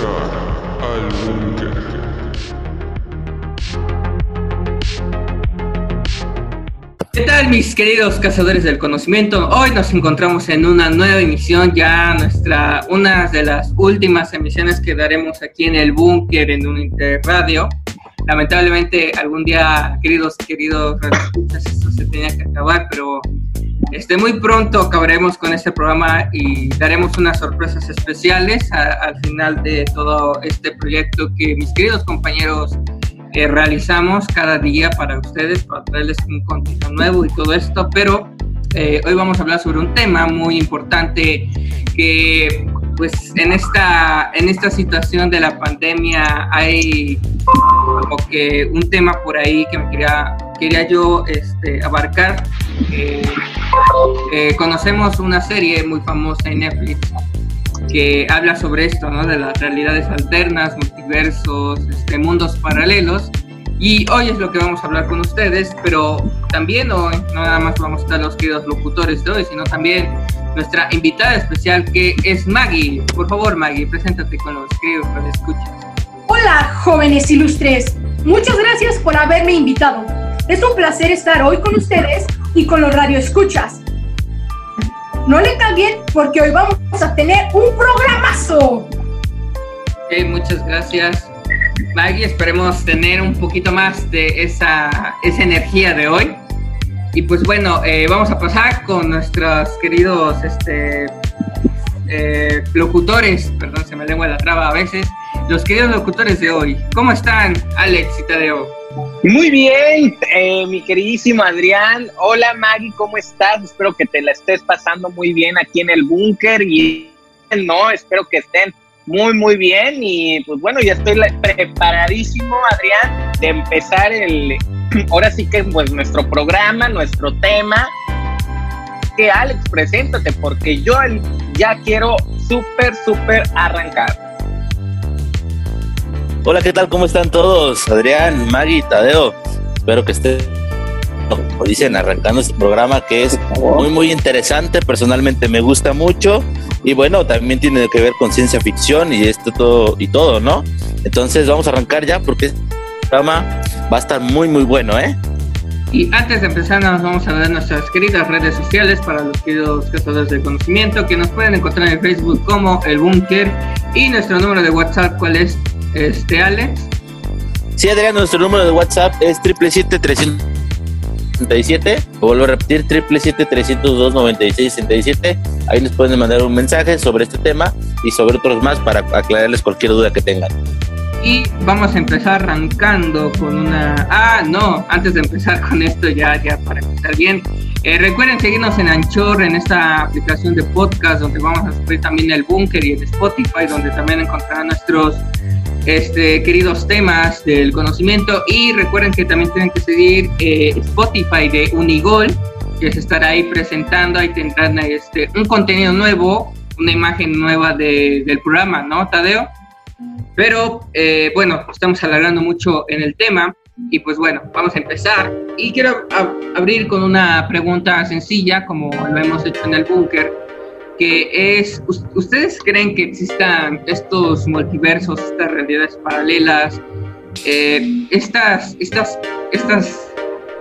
al búnker. ¿Qué tal mis queridos cazadores del conocimiento? Hoy nos encontramos en una nueva emisión, ya nuestra, una de las últimas emisiones que daremos aquí en el búnker en un interradio. Lamentablemente algún día, queridos, queridos, esto se tenía que acabar, pero este, muy pronto acabaremos con este programa y daremos unas sorpresas especiales al final de todo este proyecto que mis queridos compañeros eh, realizamos cada día para ustedes, para traerles un contenido nuevo y todo esto, pero eh, hoy vamos a hablar sobre un tema muy importante que pues en esta, en esta situación de la pandemia hay como que un tema por ahí que me quería, quería yo este, abarcar. Eh, conocemos una serie muy famosa en Netflix que habla sobre esto, ¿no? De las realidades alternas, multiversos, este, mundos paralelos. Y hoy es lo que vamos a hablar con ustedes, pero también hoy no nada más vamos a estar los queridos locutores de hoy, sino también nuestra invitada especial que es Maggie. Por favor, Maggie, preséntate con los queridos que escuchas. Hola, jóvenes ilustres. Muchas gracias por haberme invitado. Es un placer estar hoy con ustedes y con los radioescuchas. No le cambien porque hoy vamos a tener un programazo. Ok, muchas gracias. Maggie, esperemos tener un poquito más de esa, esa energía de hoy. Y pues bueno, eh, vamos a pasar con nuestros queridos este, eh, locutores, perdón, se me lengua la traba a veces, los queridos locutores de hoy. ¿Cómo están, Alex y Tadeo? Muy bien, eh, mi queridísimo Adrián. Hola Maggie, ¿cómo estás? Espero que te la estés pasando muy bien aquí en el búnker y no, espero que estén muy, muy bien. Y pues bueno, ya estoy preparadísimo, Adrián, de empezar el, ahora sí que pues nuestro programa, nuestro tema. Que Alex, preséntate, porque yo ya quiero súper, súper arrancar. Hola, ¿qué tal? ¿Cómo están todos? Adrián, Maggie, Tadeo. Espero que estén, como dicen, arrancando este programa que es muy, muy interesante. Personalmente me gusta mucho. Y bueno, también tiene que ver con ciencia ficción y esto todo y todo, ¿no? Entonces vamos a arrancar ya porque este programa va a estar muy, muy bueno, ¿eh? Y antes de empezar, nos vamos a ver nuestras queridas redes sociales para los queridos cazadores del conocimiento que nos pueden encontrar en Facebook como El Búnker y nuestro número de WhatsApp, ¿cuál es? Este, Alex. Sí, Adrián, nuestro número de WhatsApp es 777-367. Vuelvo a repetir, 777-302-9667. Ahí nos pueden mandar un mensaje sobre este tema y sobre otros más para aclararles cualquier duda que tengan. Y vamos a empezar arrancando con una... Ah, no, antes de empezar con esto ya, ya para empezar bien. Eh, recuerden seguirnos en Anchor, en esta aplicación de podcast, donde vamos a subir también el búnker y en Spotify, donde también encontrarán nuestros este, queridos temas del conocimiento. Y recuerden que también tienen que seguir eh, Spotify de Unigol, que se estará ahí presentando. Ahí tendrán este, un contenido nuevo, una imagen nueva de, del programa, ¿no, Tadeo? Pero eh, bueno, estamos alargando mucho en el tema. Y pues bueno, vamos a empezar. Y quiero abrir con una pregunta sencilla, como lo hemos hecho en el búnker que es, ¿ustedes creen que existan estos multiversos, estas realidades paralelas, eh, estas, estas, estas,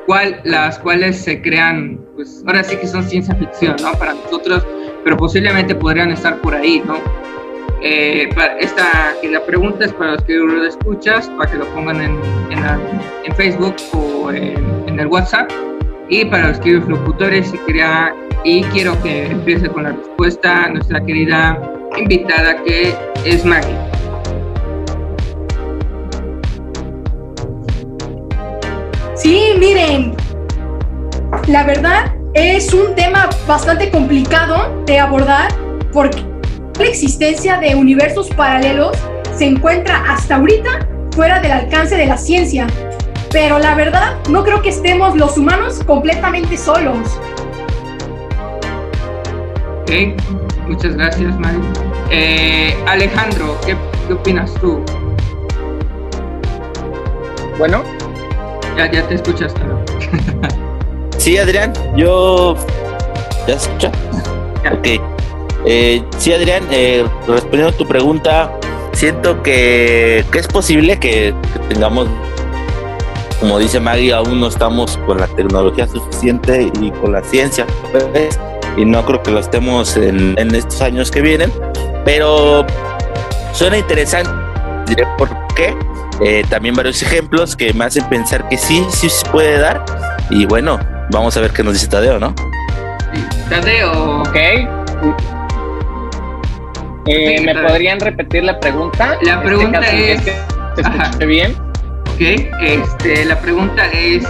cual, las cuales se crean, pues ahora sí que son ciencia ficción, ¿no? Para nosotros, pero posiblemente podrían estar por ahí, ¿no? Eh, esta, la pregunta es para los que lo escuchas, para que lo pongan en, en, Facebook o en, en, el WhatsApp. Y para los queridos locutores, si quería y quiero que empiece con la respuesta nuestra querida invitada que es Maggie. Sí, miren, la verdad es un tema bastante complicado de abordar porque la existencia de universos paralelos se encuentra hasta ahorita fuera del alcance de la ciencia. Pero la verdad, no creo que estemos los humanos completamente solos. Muchas gracias, Mari. Eh, Alejandro, ¿qué, opinas tú? Bueno. Ya, ya te escuchas, sí, Adrián, yo... ¿Ya escucha? Ok. Eh, sí, Adrián, eh, respondiendo a tu pregunta, siento que, que es posible que, que tengamos como dice Maggie, aún no estamos con la tecnología suficiente y con la ciencia, pues, y no creo que lo estemos en, en estos años que vienen, pero suena interesante, diré por qué. Eh, también varios ejemplos que me hacen pensar que sí, sí se puede dar. Y bueno, vamos a ver qué nos dice Tadeo, ¿no? Tadeo. Ok. Eh, Sí, ¿Me Tadeo. podrían repetir la pregunta? La este pregunta caso, es- que ¿Se Ajá. escuche bien? Ok, este, la pregunta es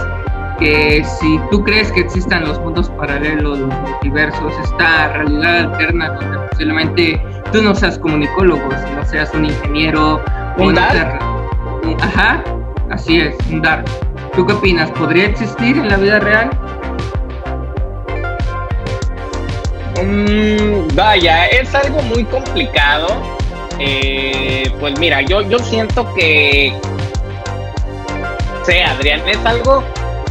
que si tú crees que existan los mundos paralelos, los multiversos, esta realidad alterna donde posiblemente tú no seas comunicólogo, sino seas un ingeniero ¿Un dark? un- Ajá, así es, un dark. ¿Tú qué opinas? ¿Podría existir en la vida real? Mm, vaya, es algo muy complicado. Eh, pues mira, yo, yo siento que. Sí, Adrián, es algo,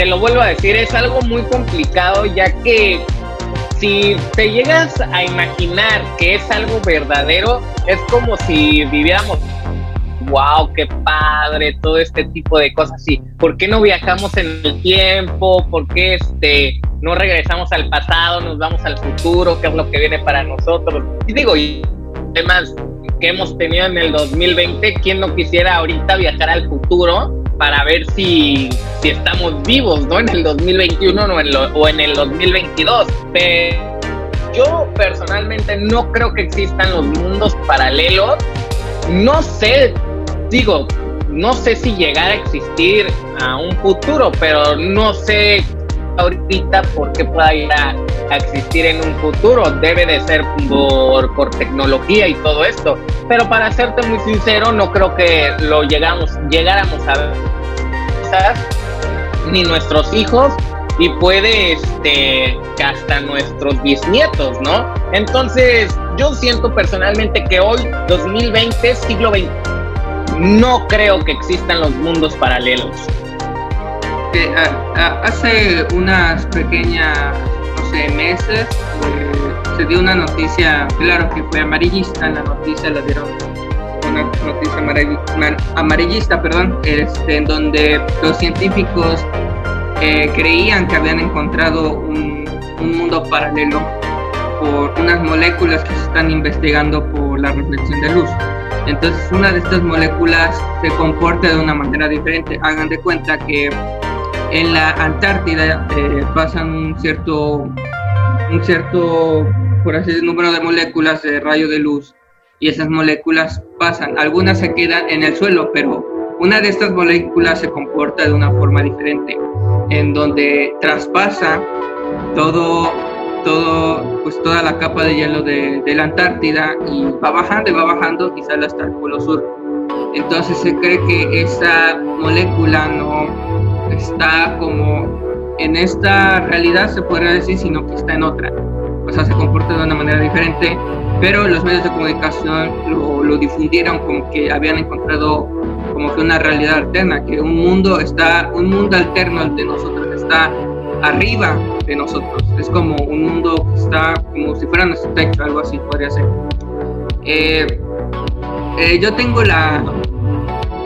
te lo vuelvo a decir, es algo muy complicado, ya que si te llegas a imaginar que es algo verdadero, es como si viviéramos. Wow, qué padre, todo este tipo de cosas. Sí, ¿por qué no viajamos en el tiempo? ¿Por qué este, no regresamos al pasado, nos vamos al futuro? ¿Qué es lo que viene para nosotros? Y digo, y temas que hemos tenido en el 2020, ¿quién no quisiera ahorita viajar al futuro para ver si, si estamos vivos, ¿no? En el 2021 o en, lo- o en el 2022. Pero yo personalmente no creo que existan los mundos paralelos. No sé, digo, no sé si llegar a existir a un futuro, pero no sé ahorita por qué pueda ir a, existir en un futuro. Debe de ser por, por tecnología y todo esto. Pero para serte muy sincero, no creo que lo llegamos, llegáramos a ver ni nuestros hijos y puede este hasta nuestros bisnietos, ¿no? Entonces, yo siento personalmente que hoy 2020, siglo XX, no creo que existan los mundos paralelos. Que a- a- hace unas pequeñas, meses, eh, se dio una noticia, claro que fue amarillista, la noticia la dieron una noticia amarilli- mar- amarillista, perdón, este, en donde los científicos eh, creían que habían encontrado un, un mundo paralelo por unas moléculas que se están investigando por la reflexión de luz. Entonces una de estas moléculas se comporta de una manera diferente. Hagan de cuenta que en la Antártida eh, pasan un cierto, un cierto, por así decirlo, número de moléculas de rayo de luz y esas moléculas pasan. Algunas se quedan en el suelo, pero una de estas moléculas se comporta de una forma diferente, en donde traspasa todo, todo, pues toda la capa de hielo de, de la Antártida y va bajando y va bajando y sale hasta el polo sur. Entonces se cree que esa molécula no está como en esta realidad, se podría decir, sino que está en otra. O sea, se comporta de una manera diferente, pero los medios de comunicación lo, lo difundieron como que habían encontrado como que una realidad alterna, que un mundo está, un mundo alterno al de nosotros está arriba de nosotros. Es como un mundo que está como si fuera nuestro techo, algo así podría ser. Eh, eh, yo tengo la,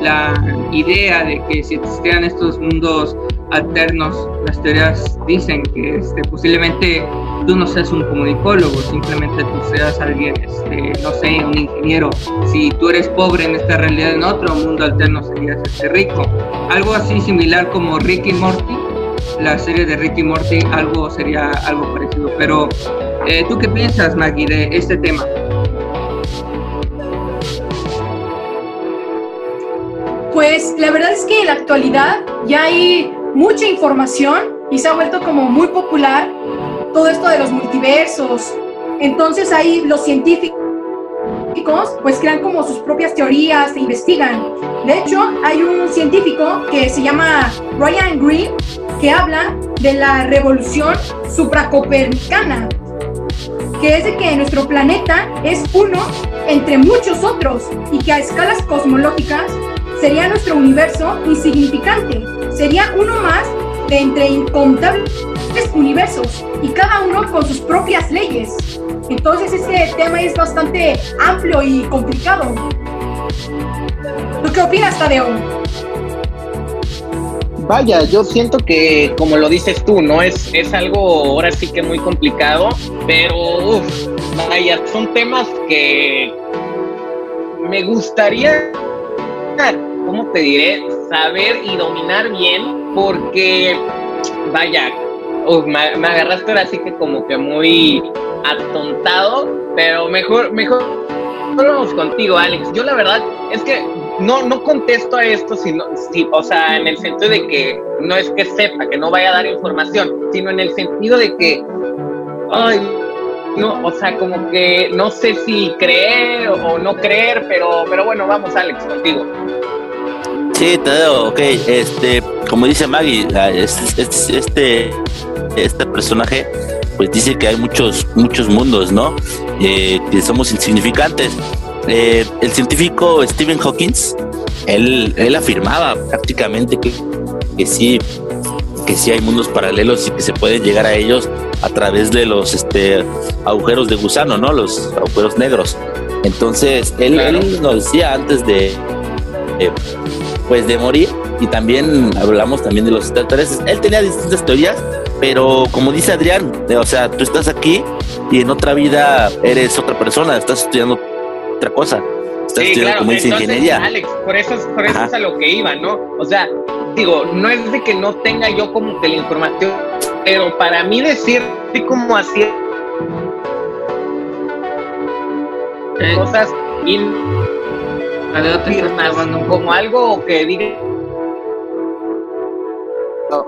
la idea de que si existieran estos mundos alternos, las teorías dicen que este, posiblemente tú no seas un comunicólogo, simplemente tú seas alguien, este, no sé, un ingeniero. Si tú eres pobre en esta realidad, en otro mundo alterno serías este, rico. Algo así similar como Ricky Morty, la serie de Ricky Morty, algo sería algo parecido. Pero, eh, ¿tú qué piensas, Maggie, de este tema? Pues la verdad es que en la actualidad ya hay mucha información y se ha vuelto como muy popular todo esto de los multiversos. Entonces ahí los científicos pues crean como sus propias teorías e investigan. De hecho, hay un científico que se llama Ryan Green que habla de la revolución supracopernicana, que es de que nuestro planeta es uno entre muchos otros y que a escalas cosmológicas sería nuestro universo insignificante, sería uno más de entre incontables universos y cada uno con sus propias leyes. Entonces este tema es bastante amplio y complicado. ¿Tú qué opinas, Tadeo? Vaya, yo siento que, como lo dices tú, ¿no? Es, es algo ahora sí que muy complicado, pero, uff, vaya, son temas que me gustaría, ¿cómo te diré? Saber y dominar bien, porque, vaya, me, agarraste ahora sí que como que muy atontado, pero mejor, mejor vamos contigo, Alex. Yo la verdad es que no, no contesto a esto, sino, si, o sea, en el sentido de que no es que sepa, que no vaya a dar información, sino en el sentido de que, ay, no, o sea, como que no sé si creer o no creer, pero, pero bueno, vamos, Alex, contigo. Sí, Tadeo, ok, este, como dice Maggie, este, este, este personaje pues dice que hay muchos, muchos mundos, ¿no? Eh, que somos insignificantes. Eh, el científico Stephen Hawking, él, él afirmaba prácticamente que, que sí, que sí hay mundos paralelos y que se puede llegar a ellos a través de los este, agujeros de gusano, ¿no? Los agujeros negros. Entonces, él, él nos decía antes de, pues de morir, y también hablamos también de los extraterrestres. Él tenía distintas teorías, pero como dice Adrián, o sea, tú estás aquí y en otra vida eres otra persona, estás estudiando otra cosa. Estás estudiando como dice ingeniería. Alex, por eso, es, por eso es a lo que iba, ¿no? O sea, digo, no es de que no tenga yo como que la información, pero para mí decir como así eh. cosas y como algo que diga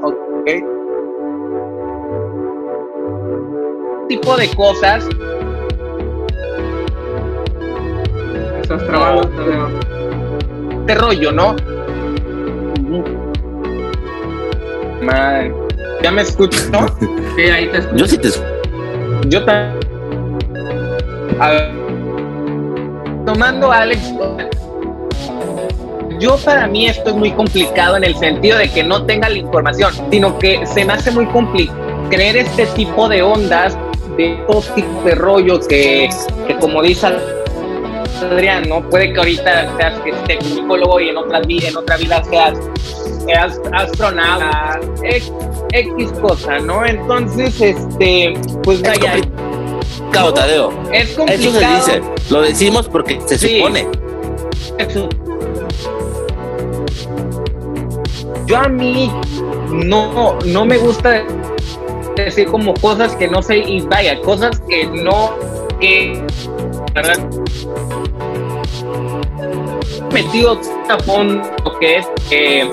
okay. tipo de cosas estás trabajando este rollo, ¿no? Madre. ¿Ya me escuchas, no? sí, ahí te escucho. Yo sí te escucho. Yo también. Tomando a Alex. Yo para mí esto es muy complicado en el sentido de que no tenga la información, sino que se me hace muy complicado creer este tipo de ondas, de estos tipos de rollos que, que como dice Adrián, ¿no? Puede que ahorita seas este, psicólogo y en otra, en otra vida seas, seas astronauta, X, X, cosa, ¿no? Entonces, este, pues vaya. Es complicado, Tadeo. Es complicado. Eso se dice. Lo decimos porque se sí. supone. Eso. Yo a mí no, no me gusta decir como cosas que no sé y vaya, cosas que no, que, ¿verdad? metido a fondo lo que es eh,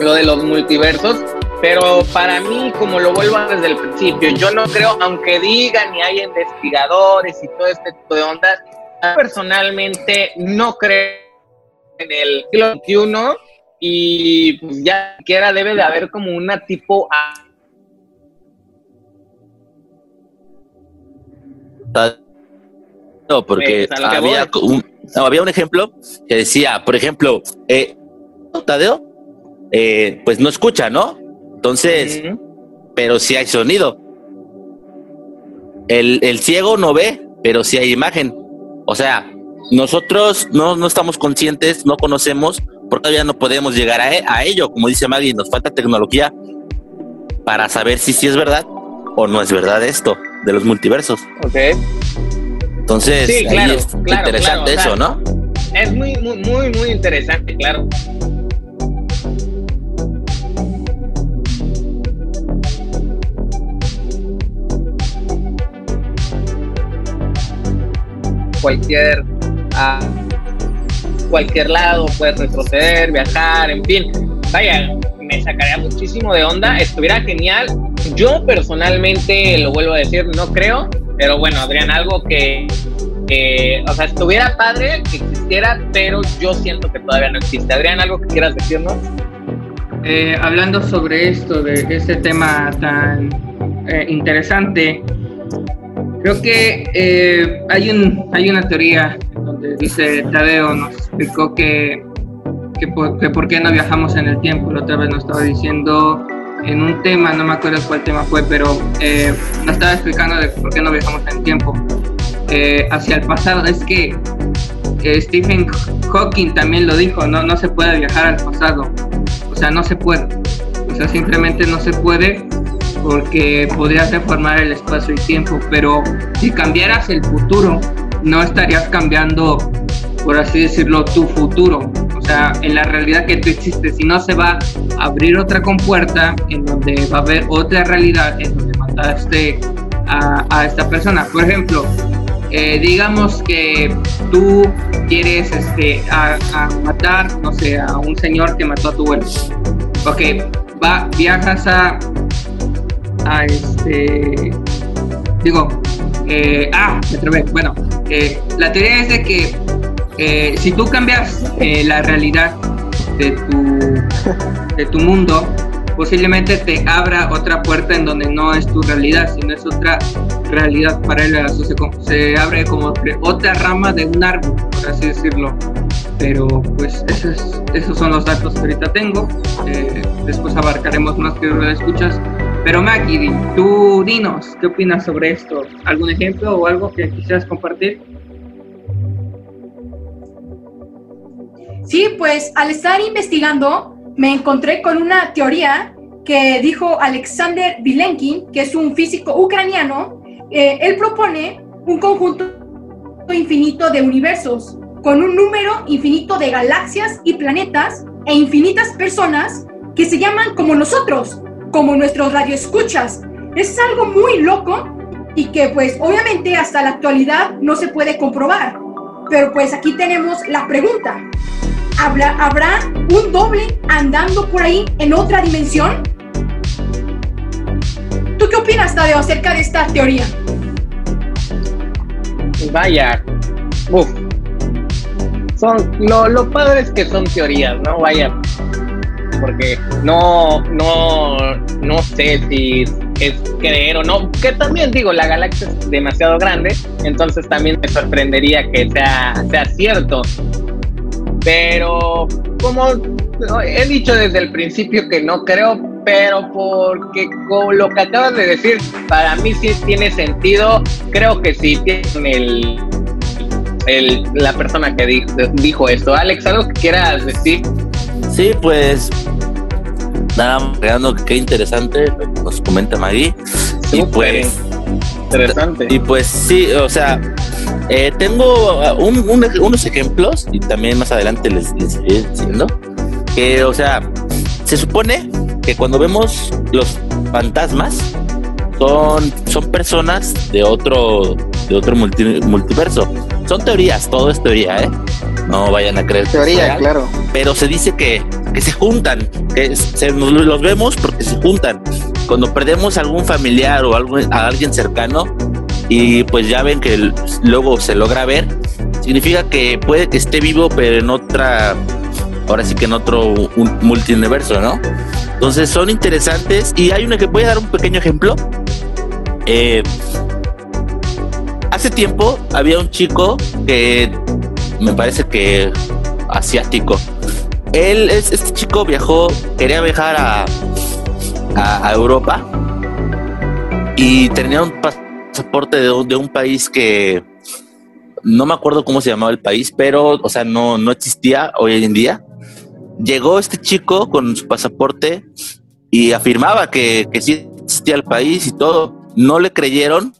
lo de los multiversos, pero para mí, como lo vuelvo desde el principio, yo no creo, aunque digan y hay investigadores y todo este tipo de ondas, personalmente no creo en el siglo XXI y pues ya siquiera debe de haber como una tipo no, porque había un, no, había un ejemplo que decía, por ejemplo, eh, Tadeo, eh, pues no escucha, ¿no? Entonces, pero sí hay sonido. El, el, ciego no ve, pero sí hay imagen. O sea, nosotros no, no estamos conscientes, no conocemos, porque todavía no podemos llegar a, a, ello. Como dice Maggie, nos falta tecnología para saber si sí es verdad o no es verdad esto de los multiversos. Ok. Entonces, sí, claro, ahí es claro, interesante claro, eso, ¿no? Es muy, muy, muy, muy interesante, claro. Cualquier, a cualquier lado, puedes retroceder, viajar, en fin. Vaya, me sacaría muchísimo de onda, estuviera genial. Yo personalmente, lo vuelvo a decir, no creo, pero bueno, Adrián, algo que, que, o sea, estuviera padre que existiera, pero yo siento que todavía no existe. Adrián, ¿algo que quieras decirnos? Eh, hablando sobre esto, de este tema tan eh, interesante, creo que eh, hay, un, hay una teoría donde dice Tadeo, nos explicó que, que, por, que por qué no viajamos en el tiempo, la otra vez nos estaba diciendo en un tema, no me acuerdo cuál tema fue, pero eh, nos estaba explicando de por qué no viajamos en el tiempo. Eh, hacia el pasado. Es que eh, Stephen Hawking también lo dijo, no, no se puede viajar al pasado, o sea, no se puede, o sea, simplemente no se puede porque podrías reformar el espacio y tiempo, pero si cambiaras el futuro, no estarías cambiando, por así decirlo, tu futuro, o sea, en la realidad que tú existes, si no se va a abrir otra compuerta en donde va a haber otra realidad en donde mataste a, a esta persona. Por ejemplo, eh, digamos que tú quieres este, a, matar, no sé, a un señor que mató a tu abuelo. Ok, va, viajas a, a este, digo, eh, ah, me trabé. Bueno, eh, la teoría es de que si tú cambias la realidad de tu, de tu mundo, posiblemente te abra otra puerta en donde no es tu realidad, sino es otra realidad paralela. Eso se, se abre como otra rama de un árbol, por así decirlo. Pero pues esos, esos son los datos que ahorita tengo. Eh, después abarcaremos más que lo escuchas. Pero Maggie, tú dinos, ¿qué opinas sobre esto? ¿Algún ejemplo o algo que quisieras compartir? Sí, pues al estar investigando, me encontré con una teoría que dijo Alexander Vilenkin, que es un físico ucraniano. Eh, él propone un conjunto infinito de universos con un número infinito de galaxias y planetas e infinitas personas que se llaman como nosotros, como nuestros radioescuchas. Es algo muy loco y que pues obviamente hasta la actualidad no se puede comprobar. Pero pues aquí tenemos la pregunta. ¿Habrá, un doble andando por ahí en otra dimensión? ¿Tú qué opinas, Tadeo, acerca de esta teoría? Vaya, uf. Son, lo, lo padre es que son teorías, ¿no? Vaya, porque no, no, no sé si es creer o no, que también digo, la galaxia es demasiado grande, entonces también me sorprendería que sea, sea cierto, pero como he dicho desde el principio que no creo, pero porque con lo que acabas de decir, para mí sí tiene sentido. Creo que sí tiene el, el la persona que dijo, dijo esto. Alex, ¿algo que quieras decir? Sí, pues nada, qué interesante nos comenta Maggie. y pues interesante. Y pues sí, o sea, eh, tengo uh, unos ejemplos y también más adelante les, les iré diciendo que, o sea, se supone que cuando vemos los fantasmas son, son personas de otro, de otro multiverso. Son teorías, todo es teoría, ¿eh? No vayan a creer. Teoría, claro. Pero se dice que, que se juntan, que se, los vemos porque se juntan. Cuando perdemos a algún familiar o a alguien cercano, y pues ya ven que luego se logra ver, significa que puede que esté vivo, pero en otra, ahora sí que en otro multiverso, ¿no? Entonces son interesantes y hay una que voy a dar un pequeño ejemplo. Eh, hace tiempo había un chico que me parece que asiático. Él, este chico viajó, quería viajar a, a, Europa y tenía un pasaporte de, de, un país que no me acuerdo cómo se llamaba el país, pero, o sea, no, no existía hoy en día. Llegó este chico con su pasaporte y afirmaba que, que sí existía el país y todo. No le creyeron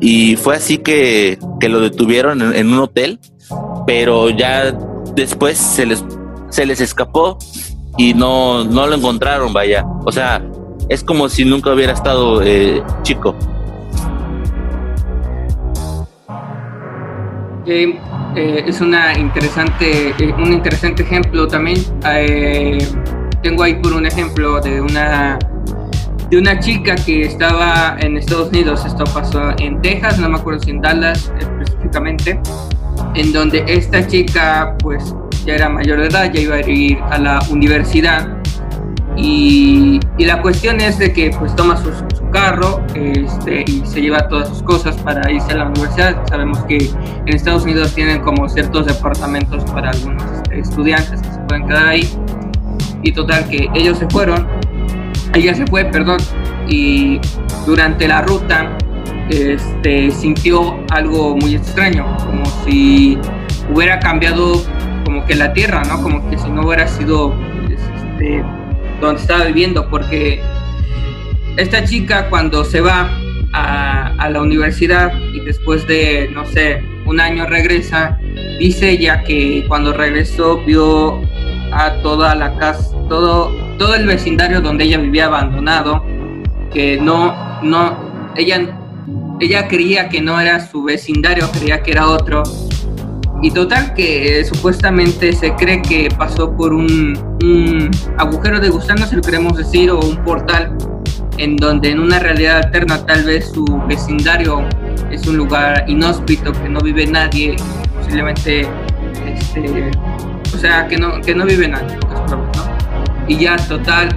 y fue así que, que lo detuvieron en, en, un hotel, pero ya después se les, se les escapó y no, no lo encontraron, vaya. O sea, es como si nunca hubiera estado eh, chico. Eh, es una interesante, eh, un interesante ejemplo también. Eh, tengo ahí por un ejemplo de una de una chica que estaba en Estados Unidos. Esto pasó en Texas, no me acuerdo si en Dallas específicamente, en donde esta chica pues ya era mayor de edad, ya iba a ir a la universidad y, la cuestión es de que pues toma su, su carro este, y se lleva todas sus cosas para irse a la universidad. Sabemos que en Estados Unidos tienen como ciertos departamentos para algunos este, estudiantes que se pueden quedar ahí. Y total que ellos se fueron, ella se fue, perdón, y durante la ruta este, sintió algo muy extraño, como si hubiera cambiado como que la tierra, ¿no? Como que si no hubiera sido este, donde estaba viviendo, porque esta chica cuando se va a, a, la universidad y después de, no sé, un año regresa, dice ella que cuando regresó vio a toda la casa, todo, todo el vecindario donde ella vivía abandonado, que no, no, ella, ella creía que no era su vecindario, creía que era otro. Y total que eh, supuestamente se cree que pasó por un, agujero de gusano, si lo queremos decir, o un portal en donde en una realidad alterna tal vez su vecindario es un lugar inhóspito, que no vive nadie, posiblemente, este, o sea, que no, que no vive nadie. Y ya total,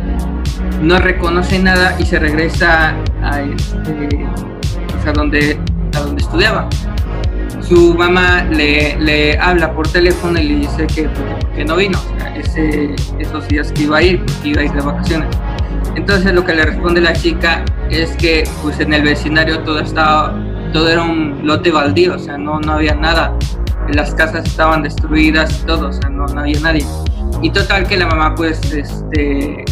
no reconoce nada y se regresa a, este, donde, a donde estudiaba. Su mamá le, le habla por teléfono y le dice que, que no vino, o sea, ese, esos días que iba a ir, que iba a ir de vacaciones. Entonces lo que le responde la chica es que pues en el vecindario todo estaba, todo era un lote baldío, o sea, no, no había nada. Las casas estaban destruidas todo, o sea, no, no había nadie. Y total que la mamá pues, este,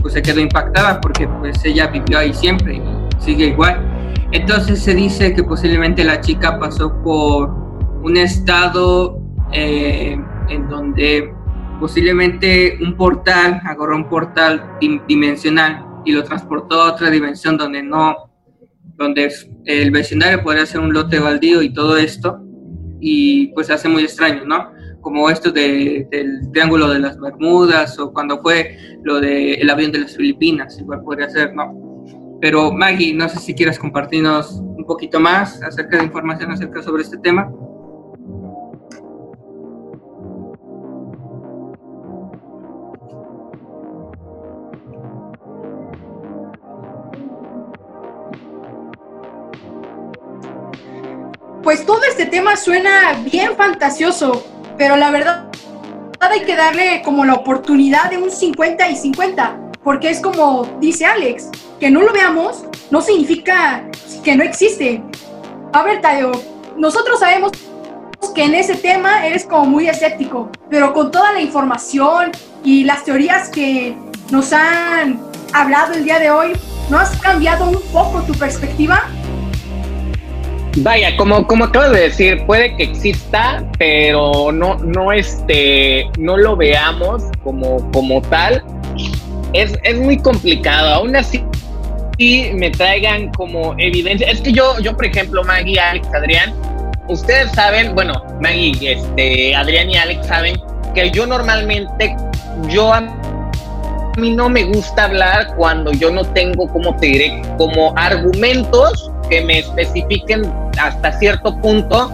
pues se quedó impactada porque pues ella vivió ahí siempre y sigue igual. Entonces se dice que posiblemente la chica pasó por un estado eh, en donde posiblemente un portal, agarró un portal dimensional y lo transportó a otra dimensión donde no, donde el vecindario podría ser un lote baldío y todo esto, y pues hace muy extraño, ¿no? Como esto de, del Triángulo de las Bermudas o cuando fue lo del avión de las Filipinas, igual podría ser, ¿no? Pero Maggie, no sé si quieres compartirnos un poquito más acerca de información acerca sobre este tema. Pues todo este tema suena bien fantasioso, pero la verdad hay que darle como la oportunidad de un 50 y 50, porque es como dice Alex, que no lo veamos no significa que no existe. A ver, Tadeo, nosotros sabemos que en ese tema eres como muy escéptico, pero con toda la información y las teorías que nos han hablado el día de hoy, ¿no has cambiado un poco tu perspectiva? Vaya, como, como acabas de decir, puede que exista, pero no, no, este, no lo veamos como, como tal. Es, es muy complicado. Aún así, me traigan como evidencia. Es que yo, yo por ejemplo, Maggie, Alex, Adrián, ustedes saben, bueno, Maggie, este, Adrián y Alex saben que yo normalmente, yo a mí no me gusta hablar cuando yo no tengo, como te diré, como argumentos que me especifiquen hasta cierto punto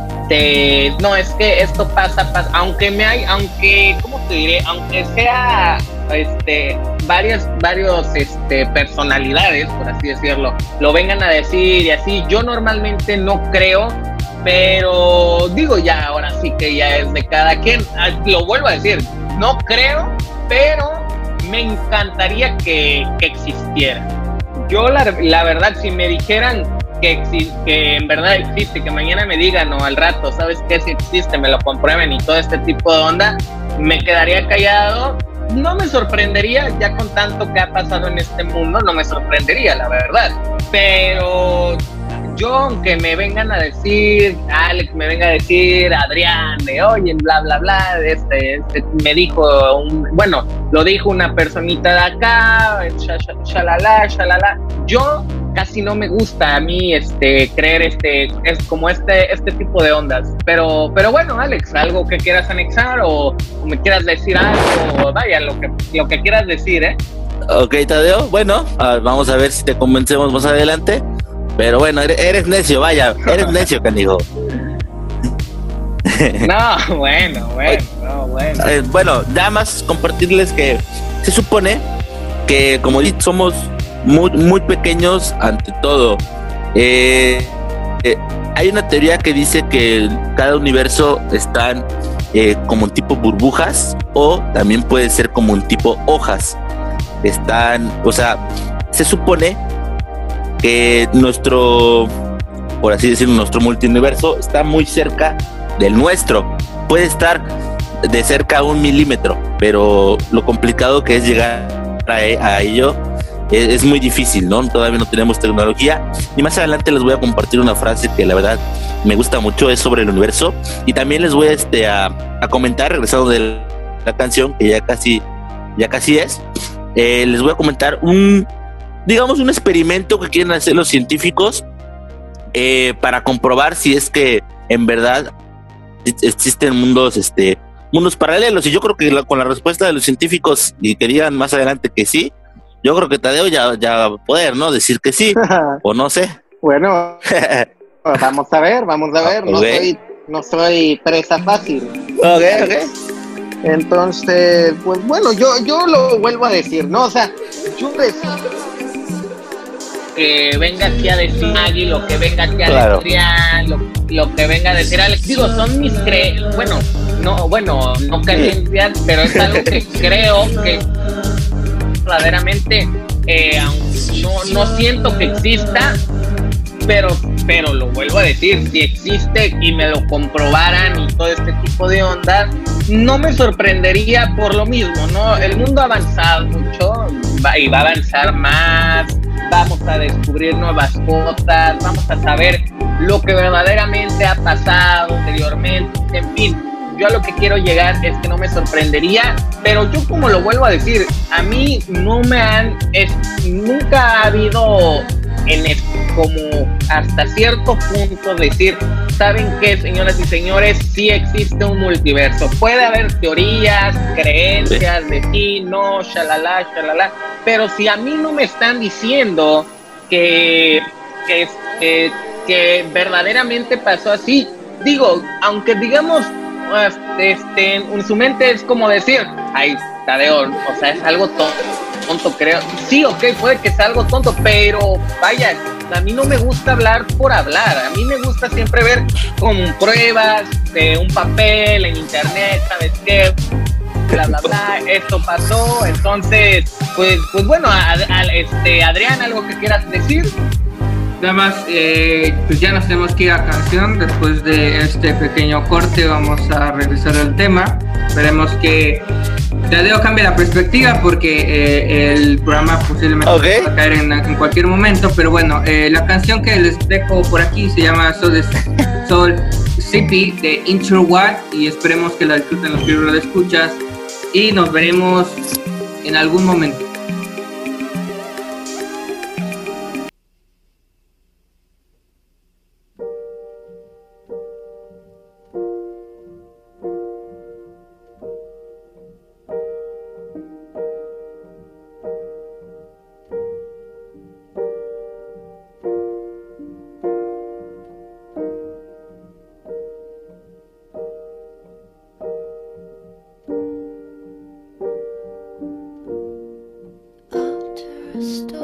no es que esto pasa, pasa aunque me hay aunque cómo te diré aunque sea este varias varios este personalidades por así decirlo lo vengan a decir y así yo normalmente no creo pero digo ya ahora sí que ya es de cada quien. Ah, lo vuelvo a decir no creo pero me encantaría que, que existiera. Yo la, la verdad si me dijeran que, que en verdad existe, que mañana me digan o al rato, ¿sabes qué? Si existe, me lo comprueben y todo este tipo de onda, me quedaría callado. No me sorprendería, ya con tanto que ha pasado en este mundo, no me sorprendería, la verdad. Pero yo, aunque me vengan a decir, Alex me venga a decir, Adrián, de oye, bla, bla, bla, este, este me dijo, un, bueno, lo dijo una personita de acá, shalala, shalala. Yo casi no me gusta a mí este creer este es como este este tipo de ondas pero pero bueno Alex algo que quieras anexar o, me quieras decir algo vaya lo que lo que quieras decir eh Ok, Tadeo, bueno, vamos a ver si te convencemos más adelante. Pero bueno, eres, necio, vaya, eres necio, canigo. No, bueno, bueno, no, bueno. Eh, bueno, nada más compartirles que se supone que como somos muy, muy pequeños ante todo. Eh, eh, hay una teoría que dice que cada universo están como un tipo burbujas o también puede ser como un tipo hojas. Están, o sea, se supone que nuestro, por así decirlo, nuestro multiverso está muy cerca del nuestro. puede estar de cerca a un milímetro, pero lo complicado que es llegar a, ello es, muy difícil, ¿no? Todavía no tenemos tecnología. Y más adelante les voy a compartir una frase que la verdad me gusta mucho, es sobre el universo. Y también les voy a, este, a, a comentar, regresando de la canción, que ya casi, ya casi es, eh, les voy a comentar un, digamos, un experimento que quieren hacer los científicos eh, para comprobar si es que en verdad existen mundos, este, mundos paralelos. Y yo creo que con la respuesta de los científicos y que digan más adelante que sí, yo creo que Tadeo ya, ya va a poder, ¿no? Decir que sí, o no sé. Bueno, vamos a ver, vamos a ver. No, soy, no soy presa fácil. Ok, ok. Entonces, pues bueno, yo, yo lo vuelvo a decir, ¿no? O sea, yo que venga aquí a decir Maggie, lo que venga aquí a decir lo, lo, que venga a decir Alex, digo, son mis cre bueno, no, bueno, no creencias, pero es algo que creo que verdaderamente eh, no, no siento que exista, pero, pero lo vuelvo a decir, si existe y me lo comprobaran y todo este tipo de ondas, no me sorprendería por lo mismo, ¿no? El mundo ha avanzado mucho y va a avanzar más, vamos a descubrir nuevas cosas, vamos a saber lo que verdaderamente ha pasado anteriormente, en fin. Yo a lo que quiero llegar es que no me sorprendería, pero yo como lo vuelvo a decir, a mí no me han, es, nunca ha habido en como hasta cierto punto decir, ¿saben qué, señoras y señores? Sí existe un multiverso. Puede haber teorías, creencias de sí, no, shalala, shalala, pero si a mí no me están diciendo que, que, que, que verdaderamente pasó así, digo, aunque digamos, este, en su mente es como decir, ay, Tadeo, o sea, es algo tonto tonto, creo. Sí, ok, puede que sea algo tonto, pero vaya, a mí no me gusta hablar por hablar. A mí me gusta siempre ver con pruebas de un papel en internet, ¿sabes qué? Bla, bla, bla, esto pasó. Entonces, pues, pues bueno, este, Adrián, ¿algo que quieras decir? Nada más, eh, pues ya nos tenemos que ir a canción. Después de este pequeño corte, vamos a regresar al tema. Esperemos que Tadeo cambie la perspectiva porque eh, el programa posiblemente va a caer en, cualquier momento. Pero bueno, eh, la canción que les dejo por aquí se llama Soul, Soul Sippy de Intro y esperemos que la disfruten los que lo escuchas. Y nos veremos en algún momento. Just.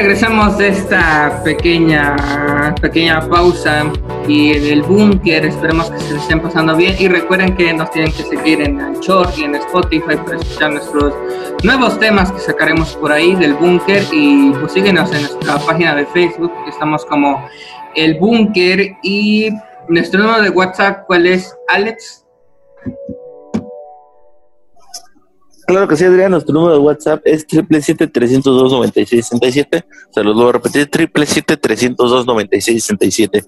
Regresamos de esta pequeña, pequeña pausa y en el búnker. Esperemos que se les estén pasando bien. Y recuerden que nos tienen que seguir en Anchor y en Spotify para escuchar nuestros nuevos temas que sacaremos por ahí del búnker. Y pues síguenos en nuestra página de Facebook, estamos como el búnker. Y nuestro número de WhatsApp, ¿cuál es, Alex? Claro que sí, Adrián. Nuestro número de WhatsApp es 777-302-9667. Se los voy a repetir: 777-302-9667.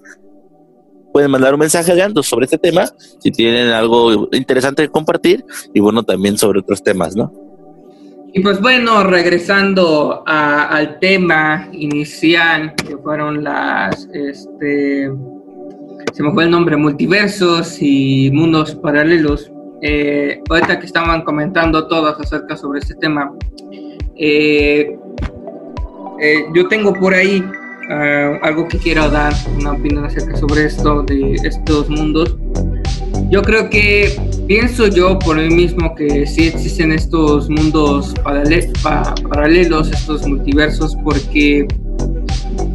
Pueden mandar un mensaje, Adrián, sobre este tema, si tienen algo interesante que compartir, y bueno, también sobre otros temas, ¿no? Y pues bueno, regresando al tema inicial, que fueron las, este, se me fue el nombre, multiversos y mundos paralelos eh, ahorita que estaban comentando todos acerca sobre este tema, eh, eh, yo tengo por ahí ah, algo que quiero dar, una opinión acerca sobre esto, de estos mundos. Yo creo que pienso yo por mí mismo que sí existen estos mundos paralelos, estos multiversos, porque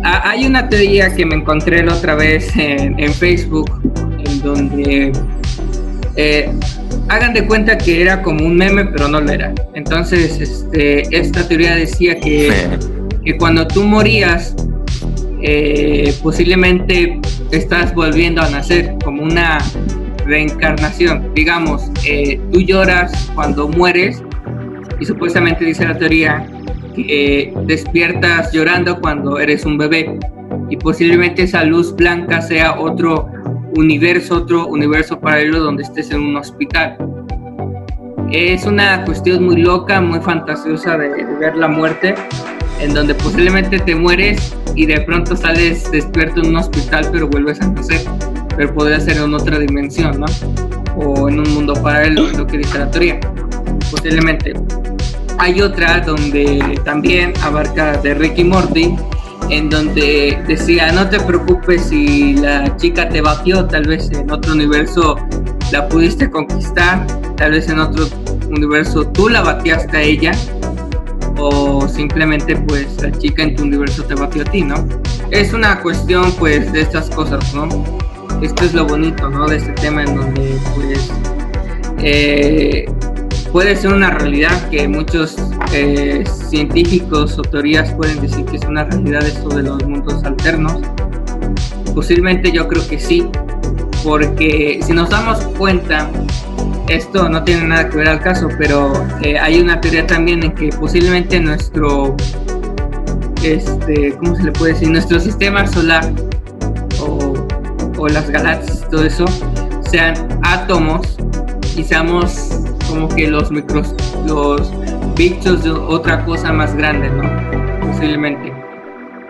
hay una teoría que me encontré la otra vez en Facebook, en donde eh, hagan de cuenta que era como un meme, pero no lo era. Entonces, este, esta teoría decía que, que cuando tú morías, eh, posiblemente estás volviendo a nacer, como una reencarnación. Digamos, eh, tú lloras cuando mueres y supuestamente dice la teoría que despiertas llorando cuando eres un bebé y posiblemente esa luz blanca sea otro universo, otro universo paralelo donde estés en un hospital. Es una cuestión muy loca, muy fantasiosa de, ver la muerte, en donde posiblemente te mueres y de pronto sales despierto en un hospital, pero vuelves a nacer. Pero podría ser en otra dimensión, ¿no? O en un mundo paralelo, lo que dice la teoría. Posiblemente. Hay otra donde también abarca de Ricky Morty, en donde decía, no te preocupes si la chica te batió, tal vez en otro universo la pudiste conquistar, tal vez en otro universo tú la bateaste a ella, o simplemente pues la chica en tu universo te batió a ti, ¿no? Es una cuestión pues de estas cosas, ¿no? Esto es lo bonito, ¿no? De este tema en donde pues eh, puede ser una realidad que muchos eh, científicos o teorías pueden decir que es una realidad esto de los mundos alternos. Posiblemente yo creo que sí, porque si nos damos cuenta, esto no tiene nada que ver al caso, pero eh, hay una teoría también en que posiblemente nuestro, este, ¿cómo se le puede decir? Nuestro sistema solar o, o las galaxias, todo eso, sean átomos y seamos como que los micros, los bichos de otra cosa más grande, ¿no? Posiblemente.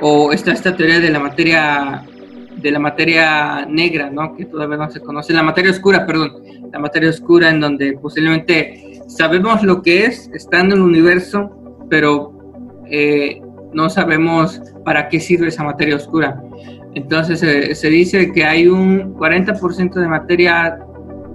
O está esta teoría de la materia de la materia negra, ¿no? Que todavía no se conoce, la materia oscura, perdón, la materia oscura en donde posiblemente sabemos lo que es estando en el universo, pero eh, no sabemos para qué sirve esa materia oscura. Entonces eh, se dice que hay un 40% de materia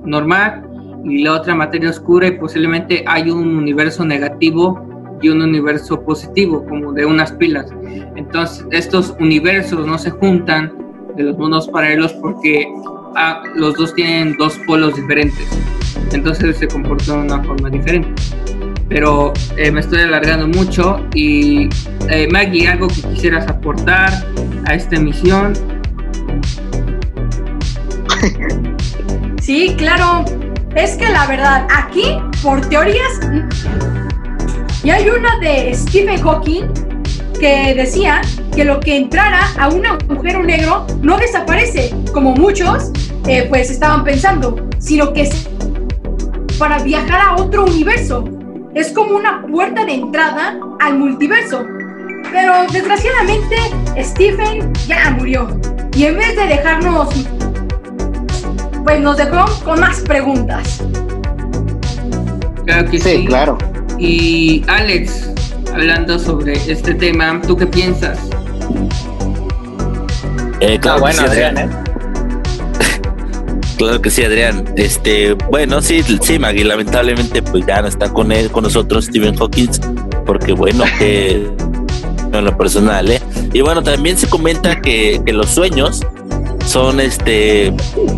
normal y la otra materia oscura y posiblemente hay un universo negativo y un universo positivo, como de unas pilas. Entonces, estos universos no se juntan de los mundos paralelos porque ah, los dos tienen dos polos diferentes. entonces se comportó de una forma diferente. Pero eh, me estoy alargando mucho y eh, Maggie, algo que quisieras aportar a esta emisión. Sí, claro. Es que la verdad, aquí, por teorías, y hay una de Stephen Hawking que decía que lo que entrara a un agujero negro no desaparece, como muchos eh, pues estaban pensando, sino que es para viajar a otro universo. Es como una puerta de entrada al multiverso. Pero desgraciadamente Stephen ya murió. Y en vez de dejarnos, pues nos dejó con más preguntas. Claro que sí, claro. Y Alex, hablando sobre este tema, ¿tú qué piensas? Eh, claro, ah, bueno, Adrián, ¿eh? claro que sí, Adrián. Este, bueno, sí, sí, Maggie, lamentablemente, pues ya no está con él, con nosotros, Stephen Hawking, porque bueno, que en lo personal, ¿eh? Y bueno, también se comenta que, que los sueños son este,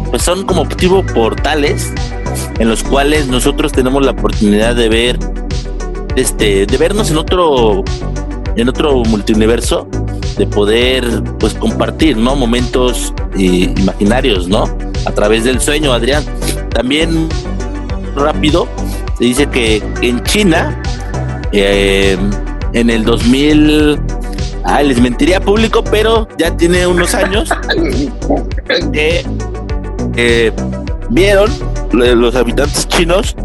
pues son como tipo portales en los cuales nosotros tenemos la oportunidad de ver, este, de vernos en otro, en otro multiuniverso, de poder, pues, compartir, ¿no? Momentos eh, imaginarios, ¿no? A través del sueño, Adrián. También rápido se dice que en China, eh, en el 2000 Ah, les mentiría público, pero ya tiene unos años que eh, vieron los habitantes chinos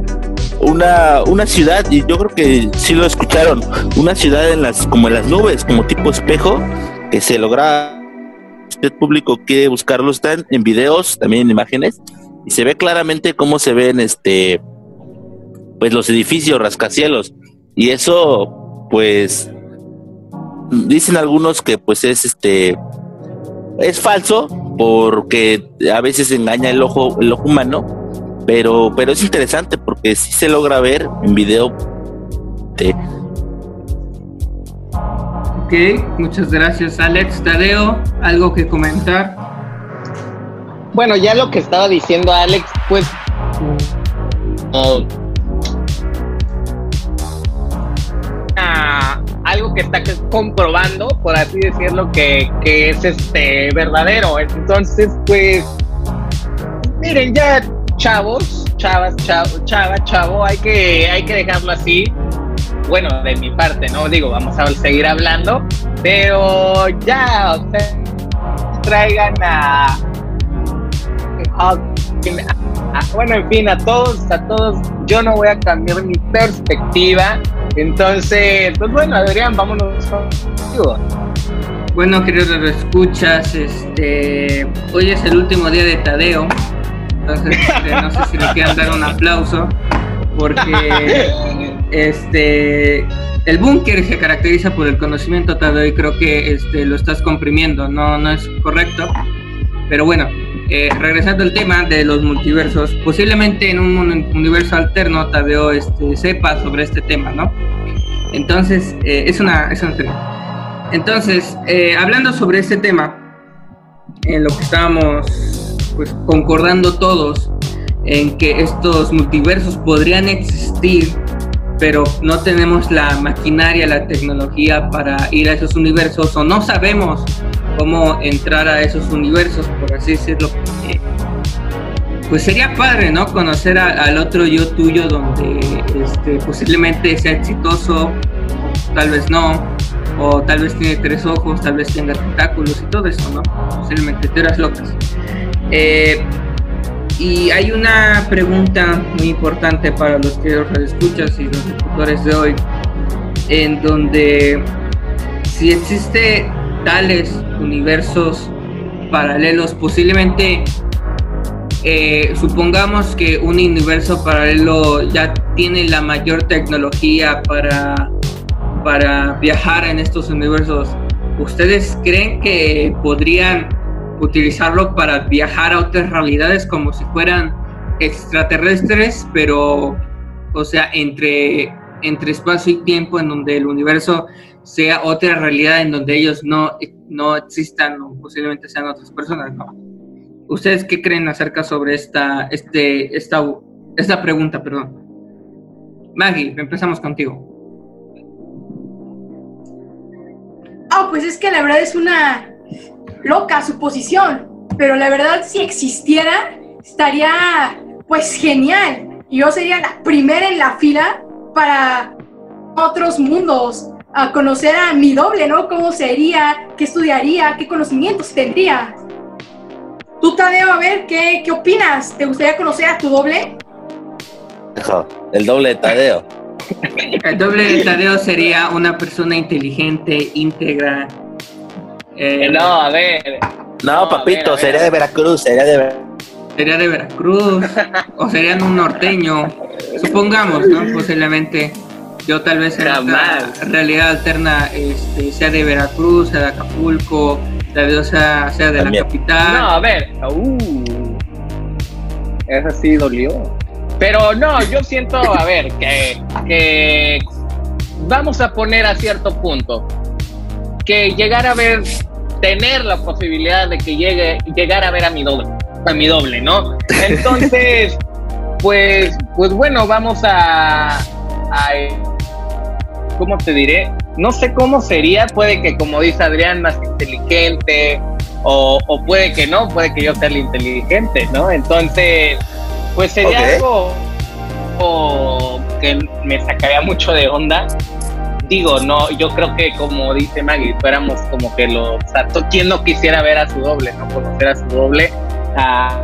una, una ciudad, y yo creo que sí lo escucharon, una ciudad en las, como en las nubes, como tipo espejo, que se logra usted público quiere buscarlo, están en videos, también en imágenes, y se ve claramente cómo se ven este pues los edificios rascacielos. Y eso, pues, dicen algunos que pues es este es falso porque a veces engaña el ojo el ojo humano pero pero es interesante porque sí se logra ver en video. De Ok, muchas gracias Alex. Tadeo, algo que comentar. Bueno, ya lo que estaba diciendo Alex, pues algo que está comprobando, por así decirlo, que, que es este verdadero. Entonces, pues, miren, ya chavos, chavas, chavo, chava, chavo, hay que, hay que dejarlo así. Bueno, de mi parte, ¿no? Digo, vamos a seguir hablando, pero ya, ustedes traigan a, bueno, en fin, a todos, a todos, yo no voy a cambiar mi perspectiva entonces, pues bueno, Adrián, vámonos contigo. Bueno, queridos escuchas, este, hoy es el último día de Tadeo, entonces este, no sé si le quieran dar un aplauso, porque este, el búnker se caracteriza por el conocimiento Tadeo y creo que este, lo estás comprimiendo, no, no es correcto, pero bueno, eh, regresando al tema de los multiversos, posiblemente en un universo alterno Tadeo este, sepa sobre este tema, ¿no? Entonces, eh, es, una, es Entonces, eh, hablando sobre este tema, en lo que estábamos pues, concordando todos, en que estos multiversos podrían existir, pero no tenemos la maquinaria, la tecnología para ir a esos universos, o no sabemos cómo entrar a esos universos, por así decirlo. pues sería padre, ¿no? Conocer al otro yo tuyo donde este, posiblemente sea exitoso, tal vez no, o tal vez tiene tres ojos, tal vez tenga tentáculos y todo eso, ¿no? Posiblemente teorías locas. Eh, y hay una pregunta muy importante para los que los escuchas y los locutores de hoy, en donde si existe tales universos paralelos, posiblemente eh, supongamos que un universo paralelo ya tiene la mayor tecnología para, para viajar en estos universos. ¿Ustedes creen que podrían utilizarlo para viajar a otras realidades como si fueran extraterrestres, pero, o sea, entre, entre espacio y tiempo en donde el universo sea otra realidad en donde ellos no, no existan o posiblemente sean otras personas, ¿no? ¿Ustedes qué creen acerca sobre esta, este, esta Es la pregunta, perdón. Maggie, empezamos contigo. Ah, pues es que la verdad es una loca suposición, pero la verdad si existiera estaría pues genial. Y yo sería la primera en la fila para otros mundos, a conocer a mi doble, ¿no? ¿Cómo sería? ¿Qué estudiaría? ¿Qué conocimientos tendría? Tú, Tadeo, a ver, ¿qué, qué opinas? ¿Te gustaría conocer a tu doble? El doble de Tadeo. El doble de Tadeo sería una persona inteligente, íntegra. Eh, No, a ver. No, papito, ver, a ver. sería de Veracruz, sería de Ver- Sería de Veracruz o serían un norteño. Supongamos, ¿no? Posiblemente yo tal vez en Jamás. realidad alterna este, sea de Veracruz, sea de Acapulco, tal vez sea, sea de la capital. No, a ver. Uh, esa sí dolió. Pero no, yo siento, a ver, que, que vamos a poner a cierto punto que llegar a ver, tener la posibilidad de que llegue, llegar a ver a mi doble, a mi doble, ¿no? Entonces, pues, pues bueno, vamos a, a ¿cómo te diré? No sé cómo sería, puede que como dice Adrián, más inteligente, o, o puede que no, puede que yo sea el inteligente, ¿no? Entonces, pues sería algo o, que me sacaría mucho de onda. Digo, no, yo creo que como dice Maggie, fuéramos como que los, o sea, ¿quién no quisiera ver a su doble, no conocer a su doble? Ah,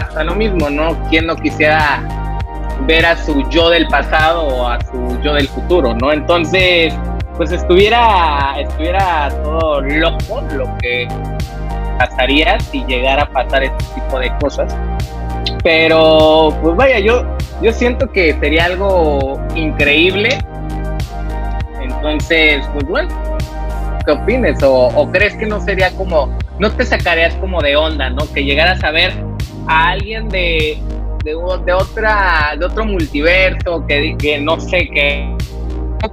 hasta lo mismo, ¿no? ¿Quién no quisiera ver a su yo del pasado o a su yo del futuro, ¿no? Entonces, pues estuviera, estuviera todo loco lo que pasaría si llegara a pasar este tipo de cosas. Pero, pues vaya, yo, yo siento que sería algo increíble. Entonces, pues bueno, ¿qué opines? ¿O, o crees que no sería como, no te sacarías como de onda, ¿no? Que llegaras a ver a alguien de, de, de otra, de otro multiverso, que, que no sé qué,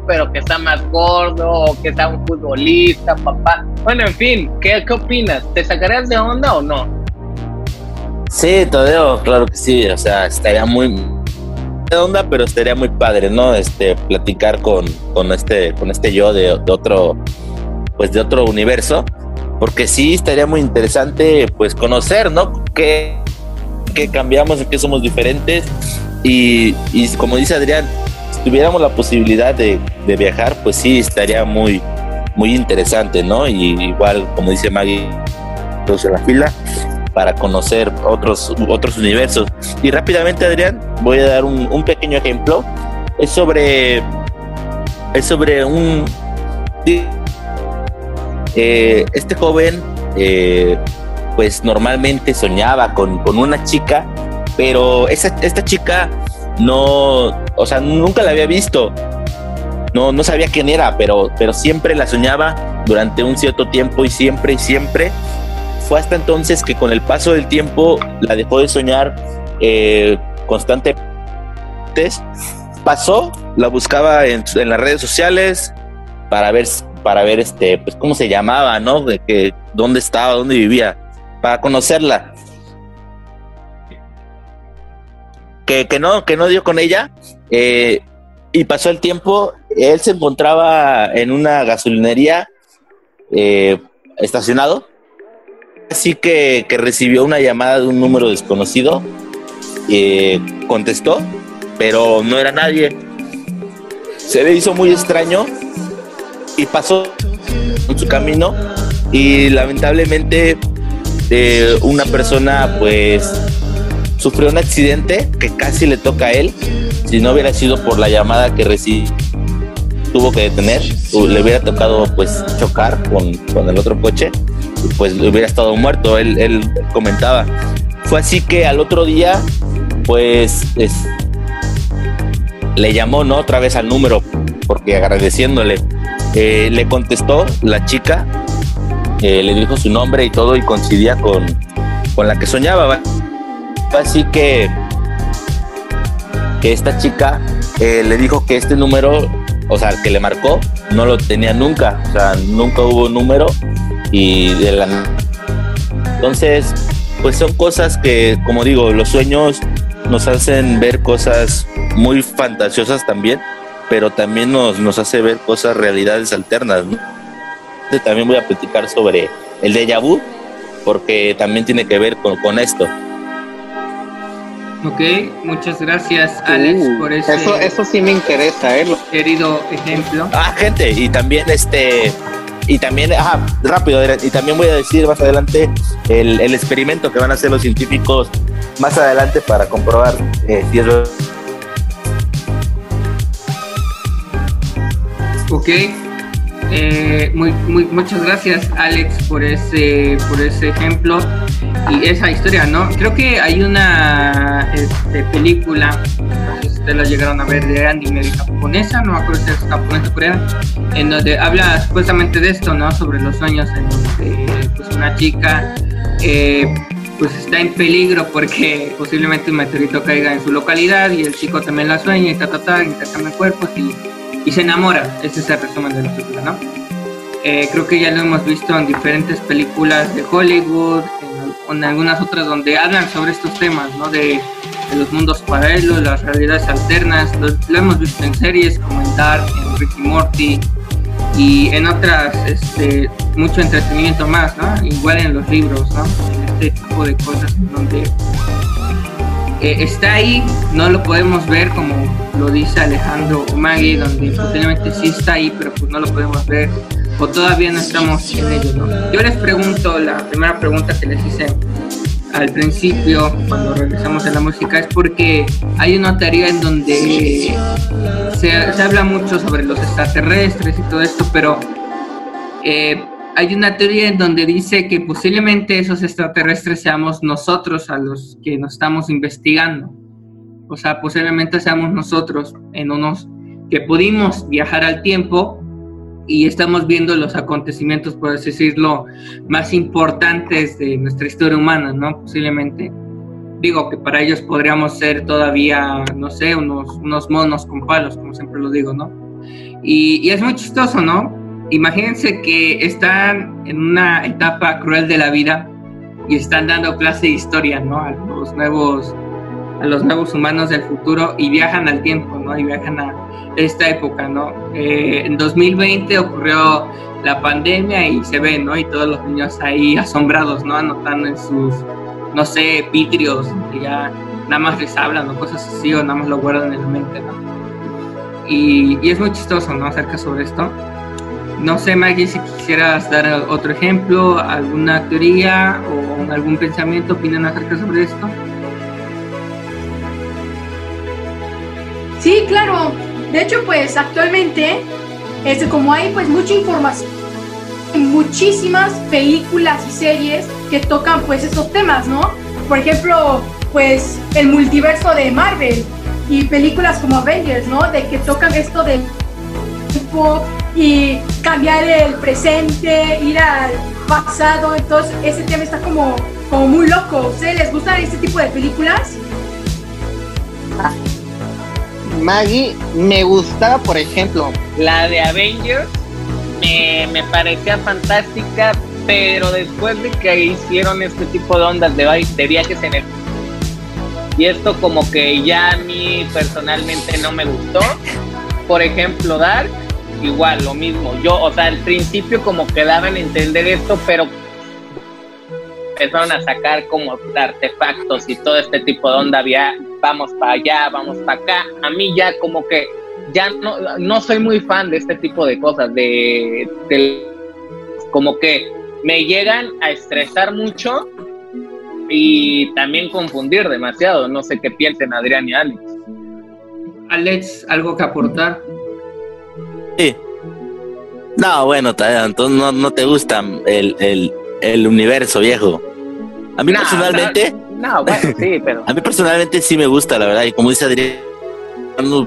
pero que está más gordo, o que sea un futbolista, papá. Bueno, en fin, ¿qué, qué opinas? ¿Te sacarías de onda o no? Sí, Tadeo, claro que sí. O sea, estaría muy onda, pero estaría muy padre, ¿no? Este, platicar con, con este, con este yo de, de otro, pues de otro universo. Porque sí estaría muy interesante, pues, conocer, ¿no? Qué, qué cambiamos, en qué somos diferentes. Y, y como dice Adrián, si tuviéramos la posibilidad de, de viajar, pues sí, estaría muy, muy interesante, ¿no? Y igual, como dice Maggie, todos en la fila para conocer otros, otros universos. Y rápidamente, Adrián, voy a dar un, pequeño ejemplo. Es sobre. Es sobre un. eh, este joven, eh, pues normalmente soñaba con, con una chica, pero esa, esta chica no. O sea, nunca la había visto. No, no sabía quién era, pero, pero siempre la soñaba durante un cierto tiempo y siempre y siempre fue hasta entonces que con el paso del tiempo la dejó de soñar eh, constantemente. Pasó, la buscaba en, las redes sociales para ver, para ver este, pues cómo se llamaba, ¿no? De que dónde estaba, dónde vivía, para conocerla. Que, que no, que no dio con ella. Eh, y pasó el tiempo, él se encontraba en una gasolinería eh, estacionado así que, que, recibió una llamada de un número desconocido, eh, contestó, pero no era nadie. Se le hizo muy extraño y pasó en su camino y lamentablemente eh, una persona pues sufrió un accidente que casi le toca a él. Si no hubiera sido por la llamada que recibió, tuvo que detener, le hubiera tocado pues chocar con, con el otro coche pues hubiera estado muerto, él, él, comentaba. Fue así que al otro día, pues es, le llamó, ¿no? Otra vez al número, porque agradeciéndole, eh, le contestó la chica, eh, le dijo su nombre y todo y coincidía con, con la que soñaba. Fue así que, que esta chica eh, le dijo que este número, o sea, que le marcó, no lo tenía nunca, o sea, nunca hubo número y de la entonces pues son cosas que como digo los sueños nos hacen ver cosas muy fantasiosas también, pero también nos, nos hace ver cosas, realidades alternas. También voy a platicar sobre el déjà vu, porque también tiene que ver con, con esto. Ok, muchas gracias Alex Uh, por ese Eso, eso sí me interesa, ¿eh? Querido ejemplo. Ah, gente, y también este, y también, ajá, rápido, y también voy a decir más adelante el, el experimento que van a hacer los científicos más adelante para comprobar eh, si es. Ok. Eh, muy, muy, muchas gracias Alex por ese, por ese ejemplo y esa historia, ¿no? Creo que hay una este, película, no sé si ustedes la llegaron a ver, de de japonesa, no me acuerdo si es japonesa o coreana, en donde habla supuestamente de esto, ¿no? Sobre los sueños en donde pues, una chica eh, pues está en peligro porque posiblemente un meteorito caiga en su localidad y el chico también la sueña y ta, ta, ta, intercambian cuerpos y y se enamora. Ese es el resumen de la película, ¿no? Eh, creo que ya lo hemos visto en diferentes películas de Hollywood, en, en algunas otras donde hablan sobre estos temas, ¿no? De, de los mundos paralelos, las realidades alternas. Lo, lo hemos visto en series como en Dark, en Rick y Morty y en otras, este, mucho entretenimiento más, ¿no? Igual en los libros, ¿no? En este tipo de cosas donde eh, está ahí, no lo podemos ver como lo dice Alejandro o Maggie, donde posiblemente sí está ahí, pero pues no lo podemos ver o todavía no estamos en ello, ¿no? Yo les pregunto, la primera pregunta que les hice al principio, cuando regresamos a la música, es porque hay una teoría en donde se, se habla mucho sobre los extraterrestres y todo esto, pero eh, hay una teoría en donde dice que posiblemente esos extraterrestres seamos nosotros a los que nos estamos investigando. O sea, posiblemente seamos nosotros en unos que pudimos viajar al tiempo y estamos viendo los acontecimientos, por así decirlo, más importantes de nuestra historia humana, ¿no? Posiblemente. Digo que para ellos podríamos ser todavía, no sé, unos, unos monos con palos, como siempre lo digo, ¿no? Y, y es muy chistoso, ¿no? Imagínense que están en una etapa cruel de la vida y están dando clase de historia, ¿no? A los nuevos, a los nuevos humanos del futuro y viajan al tiempo, ¿no? Y viajan a esta época, ¿no? Eh, en 2020 ocurrió la pandemia y se ve, ¿no? Y todos los niños ahí asombrados, ¿no? Anotando en sus, no sé, pitrios, que ya nada más les hablan o cosas así, o nada más lo guardan en la mente, ¿no? Y, y es muy chistoso, ¿no? Acerca sobre esto. No sé, Maggie, si quisieras dar otro ejemplo, alguna teoría o algún pensamiento, opinan acerca sobre esto. Sí, claro. De hecho, pues actualmente, este, como hay pues mucha información, muchísimas películas y series que tocan pues esos temas, ¿no? Por ejemplo, pues el multiverso de Marvel y películas como Avengers, ¿no? De que tocan esto del y cambiar el presente, ir al pasado, entonces ese tema está como, como muy loco. ¿Ustedes les gustan este tipo de películas? Maggie, me gustaba, por ejemplo, la de Avengers, me, me parecía fantástica, pero después de que hicieron este tipo de ondas de, de viajes en el... Y esto como que ya a mí personalmente no me gustó. Por ejemplo, Dark, igual, lo mismo. Yo, o sea, al principio como que daban a entender esto, pero empezaron a sacar como artefactos y todo este tipo de onda, via- vamos para allá, vamos para acá. A mí ya como que ya no, no soy muy fan de este tipo de cosas, de, de- como que me llegan a estresar mucho y también confundir demasiado. No sé qué piensen Adrián y Alex. Alex, ¿algo que aportar? Sí. No, bueno, entonces no, no te gusta el, el, el universo viejo. A mí No, personalmente, No, bueno, sí, pero... a mí personalmente sí me gusta, la verdad, y como dice Adrián,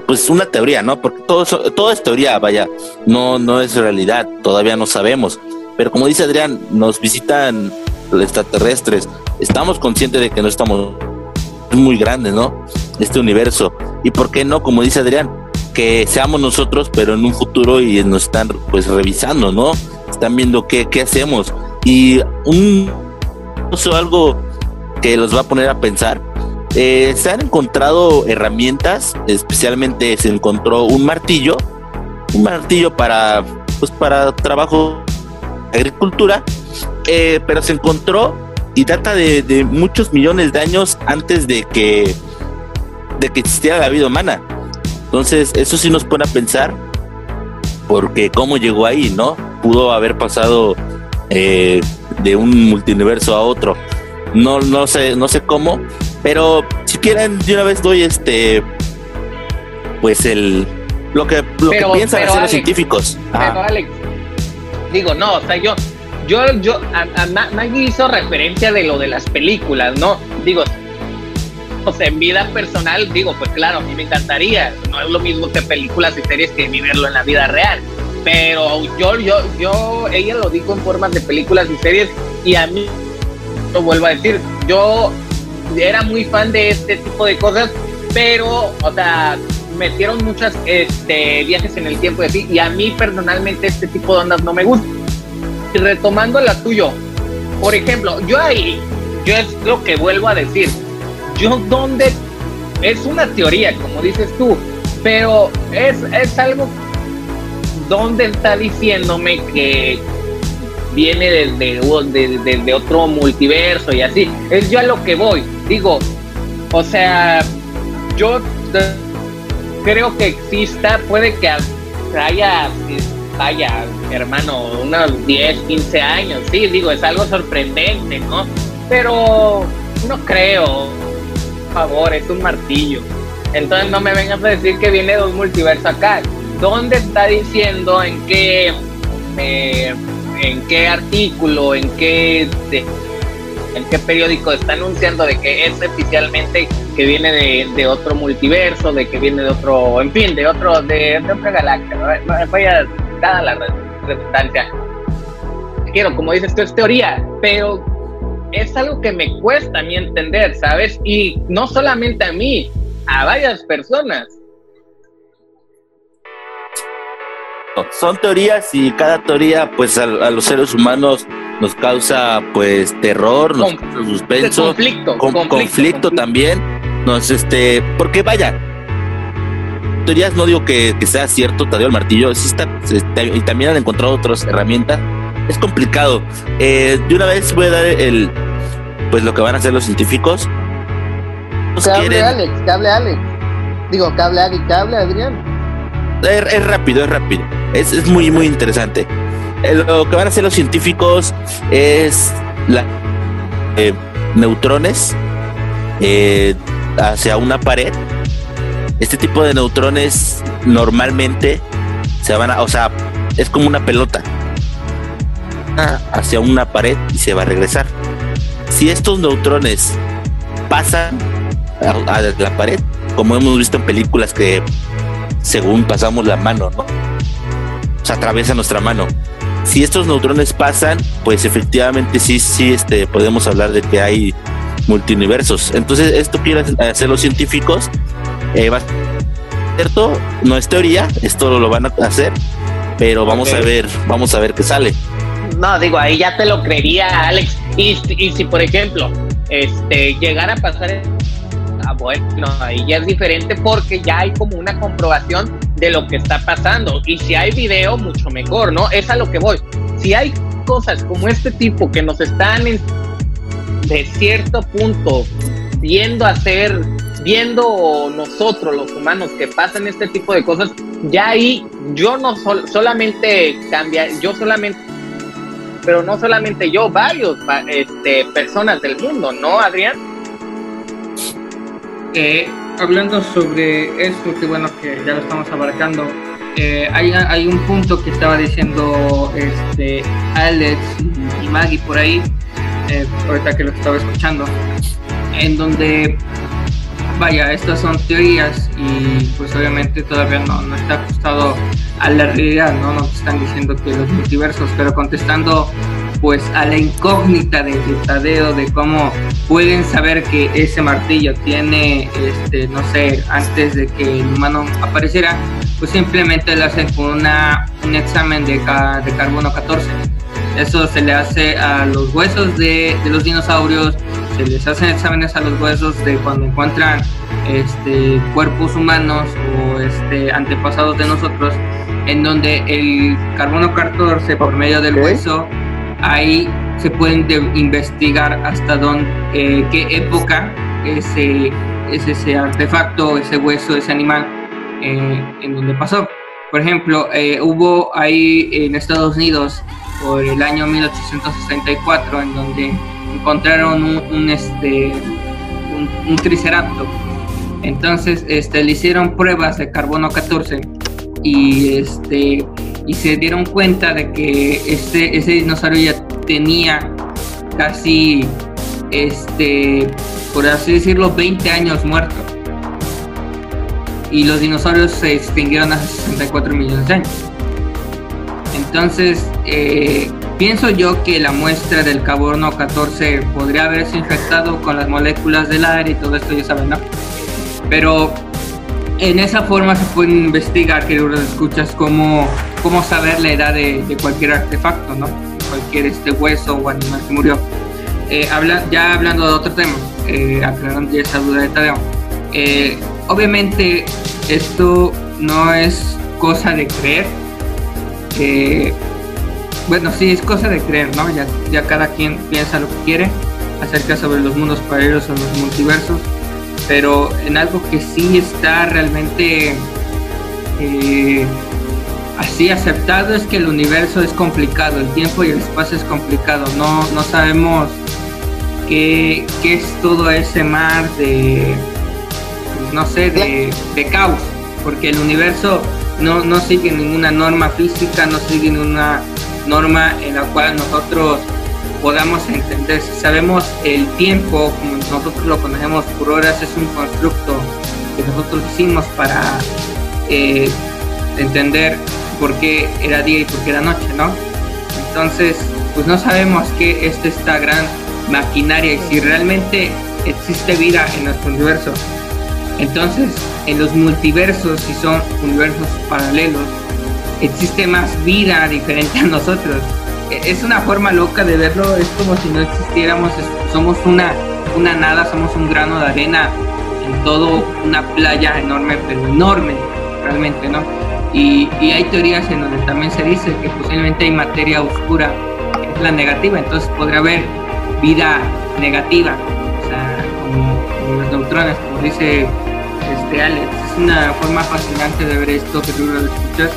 pues una teoría, ¿no? Porque todo, todo es teoría, vaya, no, no es realidad, todavía no sabemos. Pero como dice Adrián, nos visitan extraterrestres, estamos conscientes de que no estamos muy grandes, ¿no? Este universo. Y por qué no, como dice Adrián, que seamos nosotros, pero en un futuro y nos están pues revisando, ¿no? Están viendo qué, qué hacemos. Y un algo que los va a poner a pensar eh, se han encontrado herramientas, especialmente se encontró un martillo, un martillo para, pues para trabajo agricultura, eh, pero se encontró y data de, de, muchos millones de años antes de que, de que existiera la vida humana. Entonces, eso sí nos pone a pensar, porque cómo llegó ahí, ¿no? Pudo haber pasado eh, de un multiverso a otro. No, no sé, no sé cómo, pero si quieren, de una vez doy este, pues el, lo que, lo Pero- que piensan hacer los científicos. Pero. Alex, digo, no, o sea, yo, yo, yo, a, a Ma- Maggie hizo referencia de lo de las películas, ¿no? Digo, o sea, en vida personal, digo, pues claro, a mí me encantaría, no es lo mismo que películas y series que vivirlo en la vida real, pero yo, yo, yo, ella lo dijo en formas de películas y series y a mí, lo vuelvo a decir, yo era muy fan de este tipo de cosas, pero, o sea, metieron muchas este, viajes en el tiempo y así, y a mí personalmente este tipo de ondas no me gusta. Retomando la tuyo, por ejemplo, yo ahí, yo es lo que vuelvo a decir, yo donde, es una teoría, como dices tú, pero es, es algo donde está diciéndome que viene desde, de- desde otro multiverso y así. Es yo a lo que voy. Digo, o sea, yo creo que exista, puede que haya, vaya, hermano, unos 10, 15 años. Sí, digo, es algo sorprendente, ¿no? Pero no creo. Favor, es un martillo. Entonces no me vengas a decir que viene de un multiverso acá. ¿Dónde está diciendo en qué eh, en qué artículo, en qué en qué periódico está anunciando de que es oficialmente que viene de, de otro multiverso, de que viene de otro, en fin, de otro, de, otra galaxia. ¿no? Vaya, dada la redundancia. Quiero, como dices tú, es teoría, pero es algo que me cuesta a mí entender, ¿sabes? Y no solamente a mí, a varias personas. Son teorías y cada teoría, pues a, a los seres humanos nos causa, pues, terror, nos Con- causa suspenso, conflicto, con- conflicto, conflicto, también. Nos, este, porque vaya, teorías no digo que, que sea cierto, Tadeo el martillo, sí está, este, y también han encontrado otras herramientas. Es complicado. Eh, de una vez voy a dar el, pues lo que van a hacer los científicos. Nos quieren- Alex, que hable Alex. Digo, que hable Alex, que hable Adrián. Es, es rápido, es rápido. Es, es muy, muy interesante. Eh, Lo que van a hacer los científicos es la eh, neutrones eh, hacia una pared. Este tipo de neutrones normalmente se van a, o sea, es como una pelota hacia una pared y se va a regresar. Si estos neutrones pasan a, a la pared, como hemos visto en películas que según pasamos la mano, ¿no? O sea, atraviesa nuestra mano. Si estos neutrones pasan, pues efectivamente sí, sí, este, podemos hablar de que hay multiversos. Entonces, esto quieren hacer los científicos. eh, va a ser cierto, no es teoría, esto lo van a hacer, pero vamos a ver, vamos a ver qué sale. No, digo, ahí ya te lo creería, Alex. Y, y si, por ejemplo, este, llegara a pasar, ah, bueno, ahí ya es diferente porque ya hay como una comprobación de lo que está pasando. Y si hay video, mucho mejor, ¿no? Es a lo que voy. Si hay cosas como este tipo que nos están en- de cierto punto viendo hacer, viendo nosotros los humanos que pasan este tipo de cosas, ya ahí yo no sol- solamente cambia, yo solamente pero no solamente yo, varios va- este, personas del mundo, ¿no, Adrián? Eh, hablando sobre esto, que bueno que ya lo estamos abarcando, eh, hay, hay un punto que estaba diciendo este Alex y Maggie por ahí, eh, ahorita que lo estaba escuchando, en donde, vaya, estas son teorías y pues obviamente todavía no, no está ajustado a la realidad, ¿no? No te están diciendo que los multiversos, pero contestando pues a la incógnita de, de Tadeo de cómo pueden saber que ese martillo tiene, este, no sé, antes de que el humano apareciera, pues simplemente le hacen con una, un examen de, de carbono 14. Eso se le hace a los huesos de, de los dinosaurios, se les hacen exámenes a los huesos de cuando encuentran este, cuerpos humanos o este, antepasados de nosotros, en donde el carbono 14 por medio del hueso, ahí se pueden de- investigar hasta dónde, eh, qué época ese, es ese artefacto, ese hueso, ese animal, eh, en donde pasó. Por ejemplo, eh, hubo ahí en Estados Unidos por el año 1864 en donde encontraron un, un, este un, un triceratops. Entonces, este le hicieron pruebas de carbono 14 y este y se dieron cuenta de que este ese dinosaurio ya tenía casi este por así decirlo 20 años muerto. Y los dinosaurios se extinguieron hace 64 millones de años. Entonces, eh, pienso yo que la muestra del carbono 14 podría haberse infectado con las moléculas del aire y todo esto, ya saben, ¿no? Pero en esa forma se puede investigar, queridos escuchas, cómo, cómo saber la edad de, cualquier artefacto, ¿no? Cualquier este hueso o animal que murió. Eh, habla, ya hablando de otro tema, eh, aclarando ya esa duda de Tadeo. Eh, obviamente esto no es cosa de creer. Bueno, sí, es cosa de creer, ¿no? Ya, ya cada quien piensa lo que quiere acerca sobre los mundos paralelos o los multiversos, pero en algo que sí está realmente eh, así aceptado es que el universo es complicado, el tiempo y el espacio es complicado, no, no sabemos qué, qué es todo ese mar de, pues, no sé, de, de caos, porque el universo no, no sigue ninguna norma física, no sigue ninguna norma en la cual nosotros podamos entender. Si sabemos el tiempo, como nosotros lo conocemos por horas, es un constructo que nosotros hicimos para eh, entender por qué era día y por qué era noche, ¿no? Entonces, pues no sabemos qué es esta gran maquinaria y si realmente existe vida en nuestro universo. Entonces, en los multiversos, si son universos paralelos, existe más vida diferente a nosotros. Es una forma loca de verlo, es como si no existiéramos, somos una, una nada, somos un grano de arena en todo una playa enorme, pero enorme, realmente, ¿no? Y, y hay teorías en donde también se dice que posiblemente hay materia oscura, que es la negativa, entonces podría haber vida negativa, o sea, como, como los neutrones, como dice este Alex. Es una forma fascinante de ver esto que tú lo escuchas,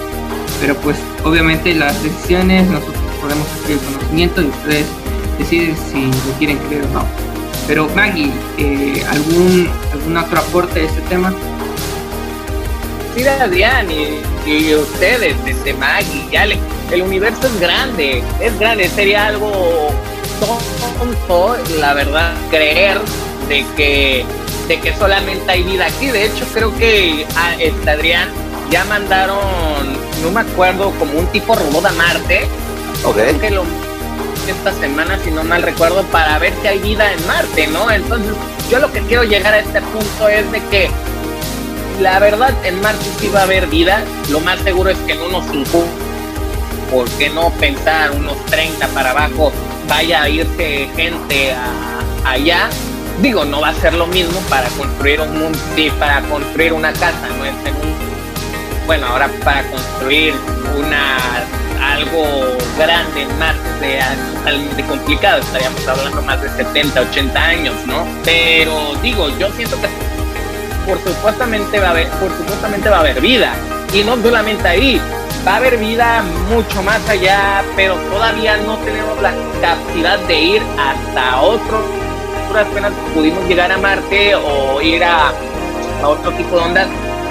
pero pues obviamente las decisiones nosotros podemos adquirir conocimiento y ustedes deciden si lo quieren creer o no. Pero Maggie, eh, ¿algún, ¿algún otro aporte a este tema? Sí, Adrián y, y ustedes, desde Maggie, ya le- el universo es grande, es grande, sería algo tonto, la verdad, creer de que, de que solamente hay vida aquí. De hecho, creo que a este Adrián ya mandaron, no me acuerdo, como un tipo robot a Marte, Esta semana, si no mal recuerdo, para ver si hay vida en Marte, ¿no? Entonces, yo lo que quiero llegar a este punto es de que la verdad en Marte sí va a haber vida, lo más seguro es que en unos 5, ¿por qué no pensar unos 30 para abajo vaya a irse gente a- allá? Digo, no va a ser lo mismo para construir un mundo, sí, para construir una casa, no es bueno, ahora para construir una algo grande en Marte totalmente complicado, estaríamos hablando más de 70, 80 años, ¿no? Pero digo, yo siento que por supuestamente va a haber, por supuestamente va a haber vida. Y no solamente ahí, va a haber vida mucho más allá, pero todavía no tenemos la capacidad de ir hasta otro. Apenas pudimos llegar a Marte o ir a, a otro tipo de ondas,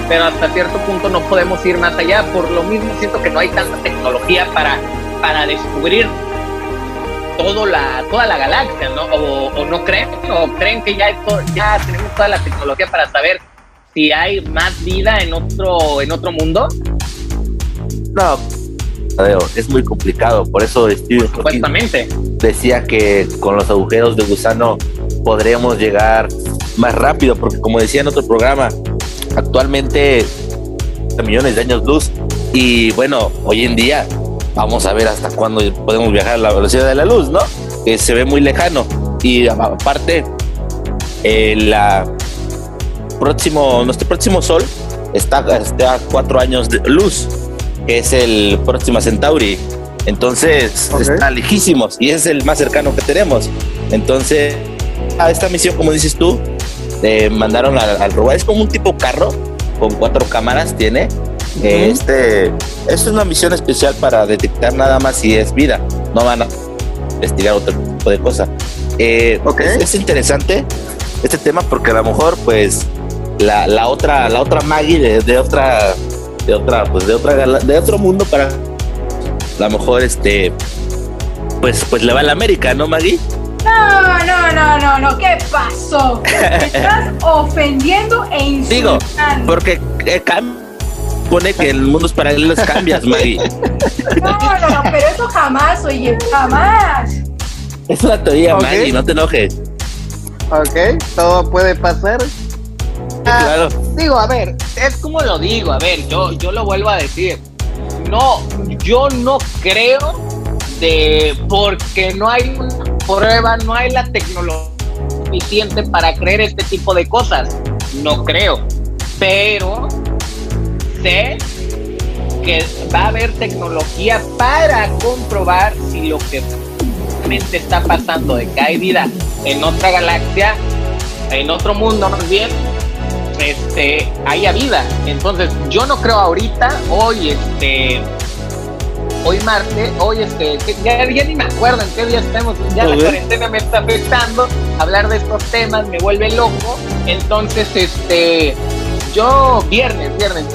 pero hasta cierto punto no podemos ir más allá. Por lo mismo siento que no hay tanta tecnología para, para descubrir todo la, toda la galaxia, ¿no? O, o no creen, o creen que ya, ya tenemos toda la tecnología para saber si hay más vida en otro, en otro mundo. No, es muy complicado. Por eso Hawking Supuestamente. decía que con los agujeros de gusano podríamos llegar más rápido, porque como decía en otro programa, actualmente millones de años luz y bueno, hoy en día vamos a ver hasta cuándo podemos viajar a la velocidad de la luz, ¿no? Que se ve muy lejano y aparte eh, la próximo, nuestro próximo sol está, está a cuatro años de luz, que es el próximo Centauri. Entonces está lejísimos y es el más cercano que tenemos. Entonces, a esta misión, como dices tú, eh, mandaron al, al robot. Es como un tipo carro con cuatro cámaras, tiene. Eh, Este es una misión especial para detectar nada más si es vida. No van a investigar otro tipo de cosas. Eh, Ok. es, es interesante este tema porque a lo mejor, pues, la, la otra, la otra Maggie de, de otra, de otra, pues, de otra, de otro mundo para, a lo mejor, este, pues, pues le va a la América, ¿no, Maggie? No, no, no, no, no, ¿qué pasó? Me estás ofendiendo e Digo, insultando. porque eh, pone que en mundos paralelos cambias, Maggie. No, no, no, pero eso jamás, oye, jamás. Es una teoría, Ok. Maggie, no te enojes. Ok, todo puede pasar. Ah, Claro. Digo, a ver, es como lo digo, a ver, yo, yo lo vuelvo a decir. No, yo no creo porque no hay prueba, no hay la tecnología suficiente para creer este tipo de cosas. No creo. Pero sé que va a haber tecnología para comprobar si lo que realmente está pasando de que hay vida en otra galaxia, en otro mundo más bien, este, haya vida. Entonces, yo no creo ahorita, hoy, este, hoy martes, hoy, este, ya, ya ni me acuerdo en qué día estamos, ya la cuarentena me está afectando, hablar de estos temas me vuelve loco. Entonces, este, yo, viernes, viernes,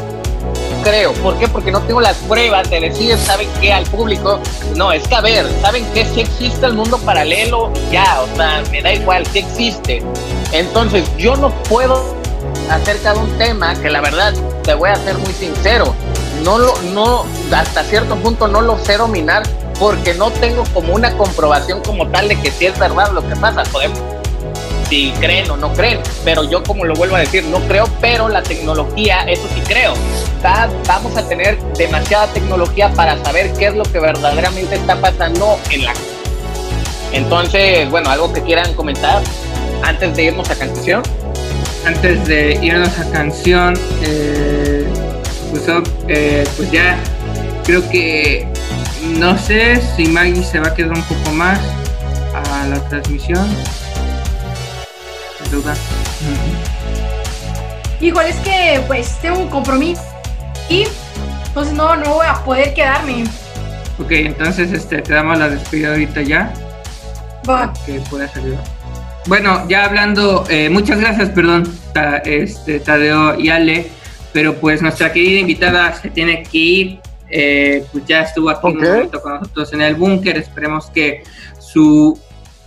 creo. ¿Por qué? Porque no tengo las pruebas de decir, ¿saben qué? Al público. No, es que a ver, ¿saben qué? Si existe el mundo paralelo, ya, o sea, me da igual, si existe. Entonces, yo no puedo acerca de un tema que la verdad, te voy a ser muy sincero, no lo, no, hasta cierto punto no lo sé dominar porque no tengo como una comprobación como tal de que si es verdad lo que pasa. Podemos si creen o no creen, pero yo como lo vuelvo a decir, no creo, pero la tecnología, eso sí creo. Va- vamos a tener demasiada tecnología para saber qué es lo que verdaderamente está pasando en la... Entonces, bueno, algo que quieran comentar antes de irnos a canción. Antes de irnos a canción, eh, pues, oh, eh, pues ya creo que no sé si Maggie se va a quedar un poco más a la transmisión. Duda. Es que pues tengo un compromiso y entonces no, no voy a poder quedarme. Ok, entonces este, te damos la despedida ahorita ya. Va. que puedas ayudar. Bueno, ya hablando, eh, muchas gracias, perdón, Ta- este, Tadeo y Ale, pero pues nuestra querida invitada se tiene que ir, eh, pues ya estuvo aquí Ok. un momento con nosotros en el búnker, esperemos que su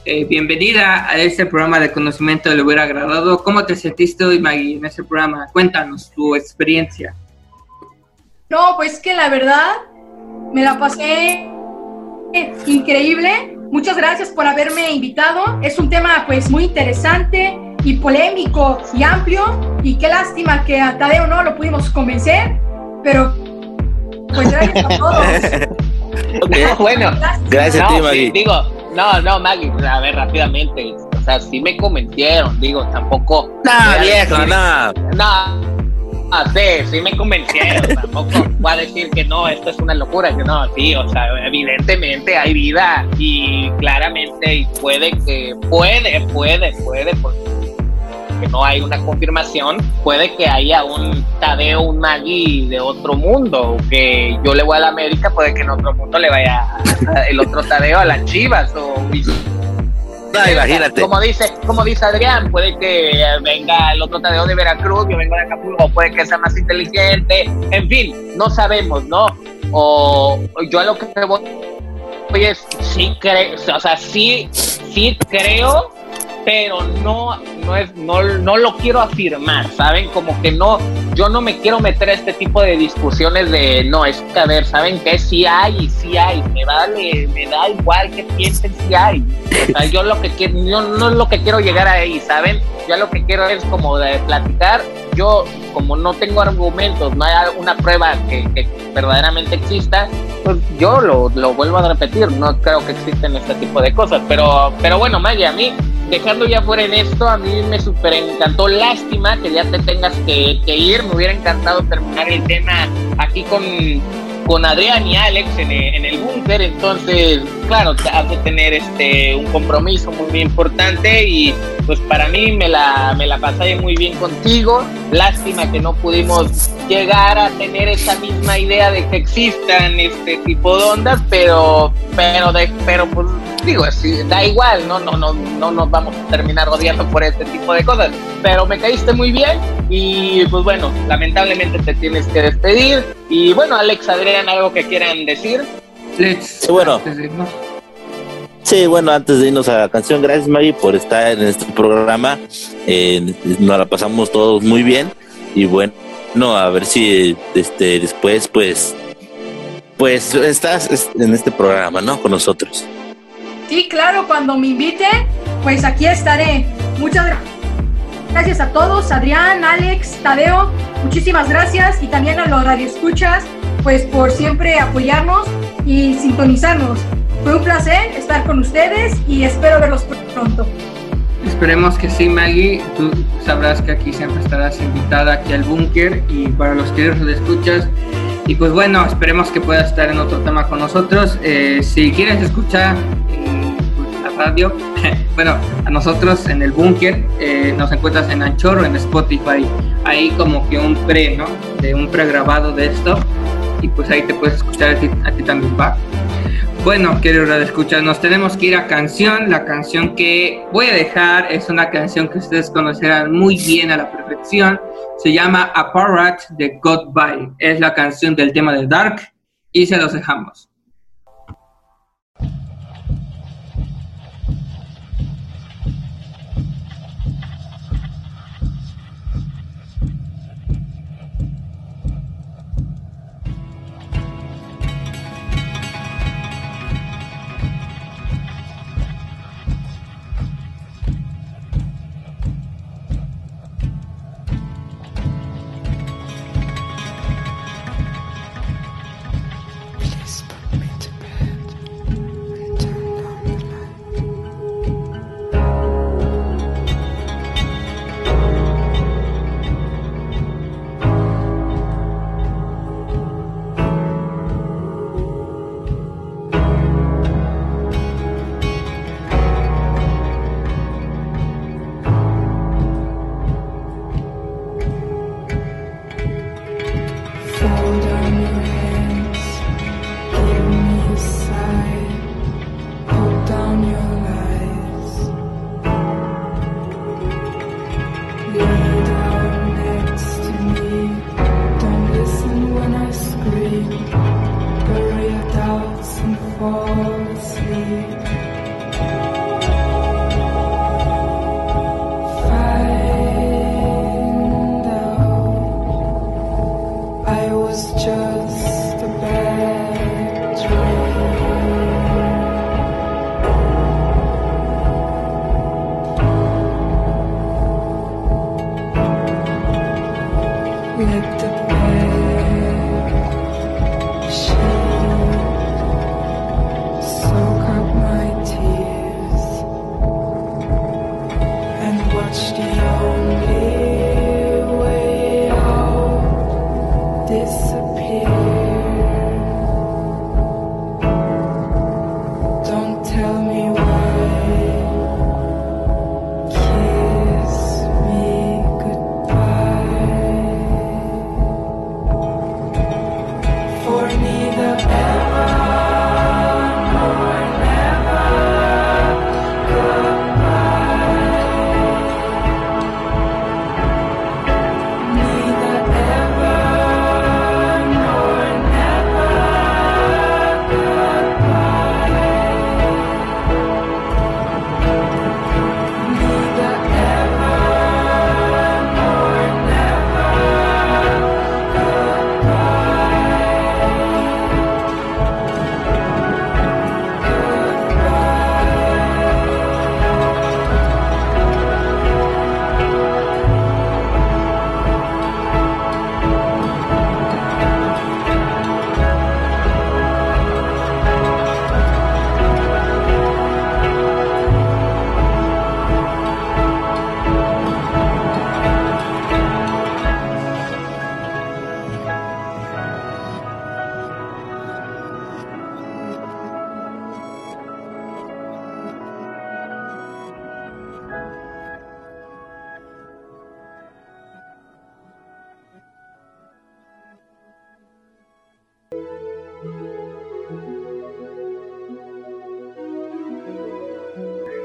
eh, bienvenida a este programa de conocimiento le hubiera agradado. ¿Cómo te sentiste hoy, Maggie, en ese programa? Cuéntanos tu experiencia. No, pues que la verdad me la pasé increíble. Muchas gracias por haberme invitado. Es un tema pues muy interesante y polémico y amplio. Y qué lástima que a Tadeo no lo pudimos convencer, pero pues gracias a todos. Ok. bueno, Gracias. Gracias a ti, no, sí, Maggie. digo, no, no, Maggie, a ver, rápidamente. O sea, sí me convencieron, digo, tampoco. No, viejo, no. No, no, sí, sí me convencieron. Tampoco voy a decir que no, esto es una locura. Que no, sí, o sea, evidentemente hay vida y claramente y puede que, puede, puede, puede, porque no hay una confirmación, puede que haya un Tadeo, un Maggie de otro mundo, que yo le voy a la América, puede que en otro mundo le vaya el otro Tadeo a las Chivas o No, imagínate. como dice, como dice Adrián, puede que venga el otro Tadeo de Veracruz, yo vengo de Acapulco, puede que sea más inteligente, en fin, no sabemos, ¿no? O yo a lo que voy voy es, sí creo, o sea, sí, sí creo, pero no, no es, no, no lo quiero afirmar, ¿saben? Como que no, yo no me quiero meter a este tipo de discusiones de, no, es que a ver, ¿saben qué? Sí hay sí hay, me vale, me da igual que piensen si hay. O sea, yo lo que quiero, yo no es lo que quiero llegar ahí, ¿saben? Yo lo que quiero es como de platicar, yo como no tengo argumentos, no hay una prueba que, que verdaderamente exista, pues yo lo, lo vuelvo a repetir, no creo que existen este tipo de cosas, pero, pero bueno, Maggie, a mí dejando ya fuera en esto, a mí me súper encantó. Lástima que ya te tengas que, que, ir. Me hubiera encantado terminar el tema aquí con, con Adrián y Alex en, en el búnker. Entonces, claro, has de tener este, un compromiso muy, muy importante y pues para mí me la, me la pasé muy bien contigo. Lástima que no pudimos llegar a tener esa misma idea de que existan este tipo de ondas, pero, pero, de, pero pues digo, así, da igual, ¿no? No, no, no nos vamos a terminar odiando por este tipo de cosas. Pero me caíste muy bien y pues bueno, lamentablemente te tienes que despedir. Y bueno, Alex, Adrián, ¿algo que quieran decir? Sí, bueno. Sí, bueno, antes de irnos a la canción, gracias Maggie por estar en este programa. Eh, nos la pasamos todos muy bien y bueno, no, a ver si este después pues pues estás en este programa, ¿no? Con nosotros. Sí, claro, cuando me inviten, pues aquí estaré. Muchas gracias a todos, Adrián, Alex, Tadeo, muchísimas gracias y también a los radioescuchas, pues por siempre apoyarnos y sintonizarnos. Fue un placer estar con ustedes y espero verlos pronto. Esperemos que sí, Maggie. Tú sabrás que aquí siempre estarás invitada aquí al búnker y para los que lo escuchas. Y pues bueno, esperemos que puedas estar en otro tema con nosotros. Eh, si quieres escuchar radio. bueno, a nosotros en el búnker eh, nos encuentras en Anchor en Spotify. Ahí como que un pre, ¿no? De un pregrabado de esto. Y pues ahí te puedes escuchar a ti, también, va. Bueno, queridos escuchar, nos tenemos que ir a canción. La canción que voy a dejar es una canción que ustedes conocerán muy bien a la perfección. Se llama Apparat de Goodbye. Es la canción del tema de Dark y se los dejamos.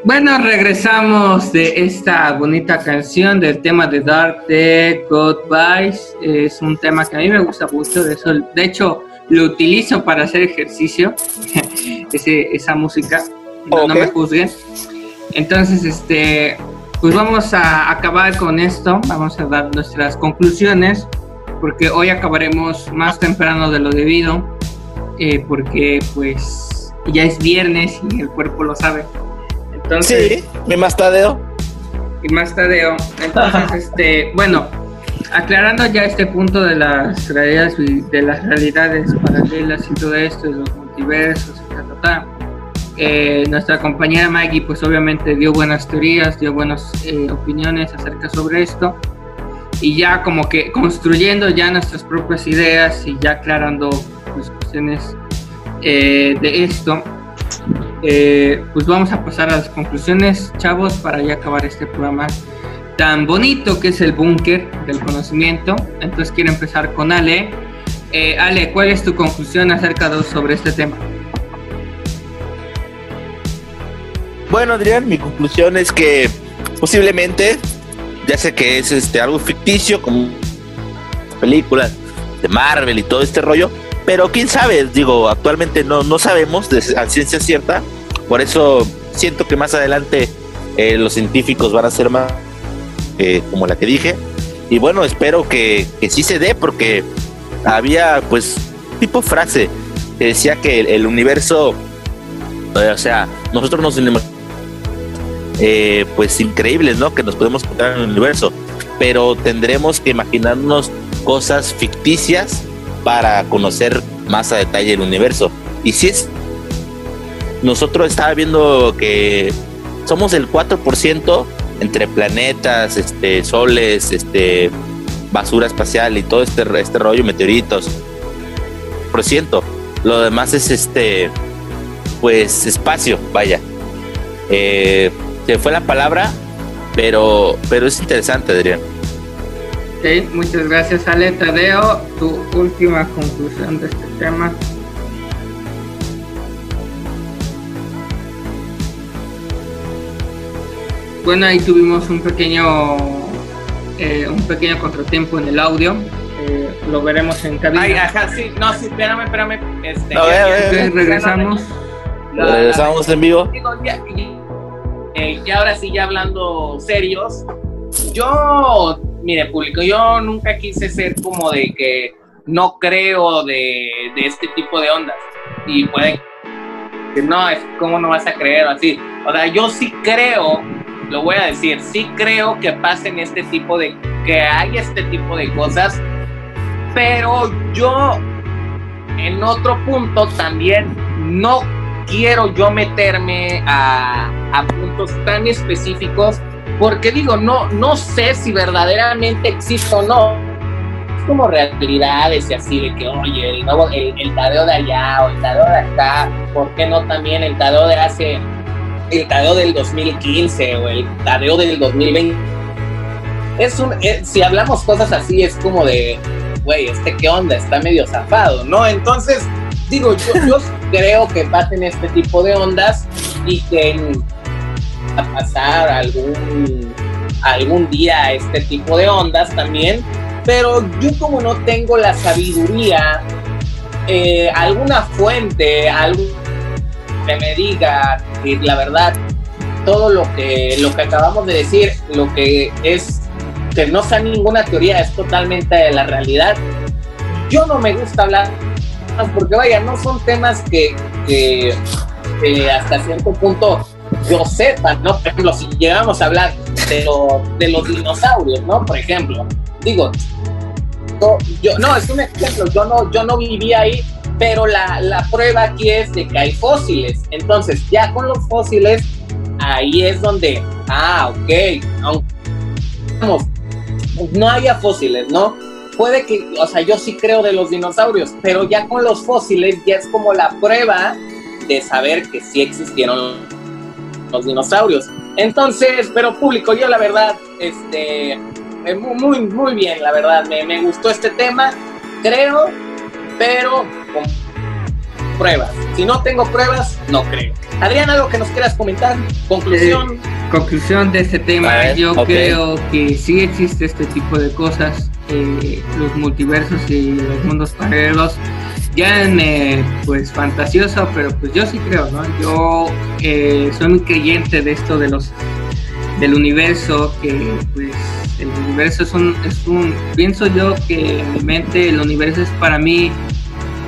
Bueno, regresamos de esta bonita canción del tema de Dark de Goodbyes. Es un tema que a mí me gusta mucho, de, eso, de hecho lo utilizo para hacer ejercicio, ese, esa música, no, no me juzguen. Entonces, este, pues vamos a acabar con esto, vamos a dar nuestras conclusiones, porque hoy acabaremos más temprano de lo debido, eh, porque pues ya es viernes y el cuerpo lo sabe. Entonces, sí, mi más tadeo. Y más tadeo. Entonces, este, bueno, aclarando ya este punto de las realidades de las realidades paralelas y todo esto, de los multiversos, eh, nuestra compañera Maggie, pues obviamente dio buenas teorías, dio buenas eh, opiniones acerca sobre esto. Y ya como que construyendo ya nuestras propias ideas y ya aclarando pues, cuestiones eh, de esto, eh, pues vamos a pasar a las conclusiones, chavos, para ya acabar este programa tan bonito que es el búnker del conocimiento. Entonces quiero empezar con Ale. Eh, Ale, ¿cuál es tu conclusión acerca de sobre este tema? Bueno, Adrián, mi conclusión es que posiblemente, ya sé que es este algo ficticio, como películas de Marvel y todo este rollo, pero quién sabe, digo, actualmente no, no sabemos de, a ciencia cierta, por eso siento que más adelante eh, los científicos van a ser más eh, como la que dije. Y bueno, espero que, que sí se dé, porque había pues tipo frase que decía que el, universo, eh, o sea, nosotros nos eh, pues increíbles, ¿no? Que nos podemos encontrar en el universo, pero tendremos que imaginarnos cosas ficticias para conocer más a detalle el universo. Y si es, nosotros estaba viendo que somos el 4% entre planetas, este, soles, este, basura espacial y todo este, este rollo, meteoritos. Por ciento. Lo demás es este, pues espacio, vaya. Eh, se fue la palabra, pero, pero es interesante, Adrián muchas gracias Ale. Tadeo, tu última conclusión de este tema. Bueno, ahí tuvimos un pequeño eh, un pequeño contratiempo en el audio. Eh, lo veremos en cabina. Ay, ajá, sí, no, sí, espérame, espérame. Este, regresamos. regresamos en vivo. Eh, y ahora sí, ya hablando serios, yo mire, público, yo nunca quise ser como de que no creo de, este tipo de ondas. Y pueden que no, es como no vas a creer así. O sea, yo sí creo, lo voy a decir, sí creo que pasen este tipo de, que hay este tipo de cosas, pero yo en otro punto también no quiero yo meterme a, a puntos tan específicos porque digo, no, no sé si verdaderamente existe o no. Es como realidades y así de que, oye, el nuevo, el, el tadeo de allá o el tadeo de acá, ¿por qué no también el tadeo de hace, el tadeo del 2015 o el tadeo del 2020? Es un, eh, si hablamos cosas así, es como de, güey, este qué onda, está medio zafado, ¿no? Entonces, digo, yo, yo creo que pasen este tipo de ondas y que a pasar algún, algún día este tipo de ondas también, pero yo como no tengo la sabiduría, eh, alguna fuente, algo que me diga que la verdad todo lo que, lo que acabamos de decir, lo que es que no sea ninguna teoría, es totalmente de la realidad. Yo no me gusta hablar porque vaya, no son temas que, que, que hasta cierto punto yo sepa, ¿no? Por ejemplo, si llegamos a hablar de, de los dinosaurios, ¿no? Por ejemplo, digo, yo, no, es un ejemplo, yo no, yo no viví ahí, pero la, la prueba aquí es de que hay fósiles. Entonces, ya con los fósiles, ahí es donde, ah, ok, aunque no haya fósiles, ¿no? Puede que, o sea, yo sí creo de los dinosaurios, pero ya con los fósiles ya es como la prueba de saber que sí existieron los dinosaurios. Entonces, pero público, yo la verdad, este, eh, muy, muy bien, la verdad, me, me gustó este tema, creo, pero pruebas. Si no tengo pruebas, no creo. Adrián, algo que nos quieras comentar. Conclusión. Eh, conclusión de este tema, ver, yo creo que sí existe este tipo de cosas, eh, los multiversos y los mundos paralelos. Llámenme pues fantasioso, pero pues yo sí creo, ¿no? Yo eh, soy muy creyente de esto de los del universo, que pues el universo es un, es un, pienso yo que en mi mente el universo es para mí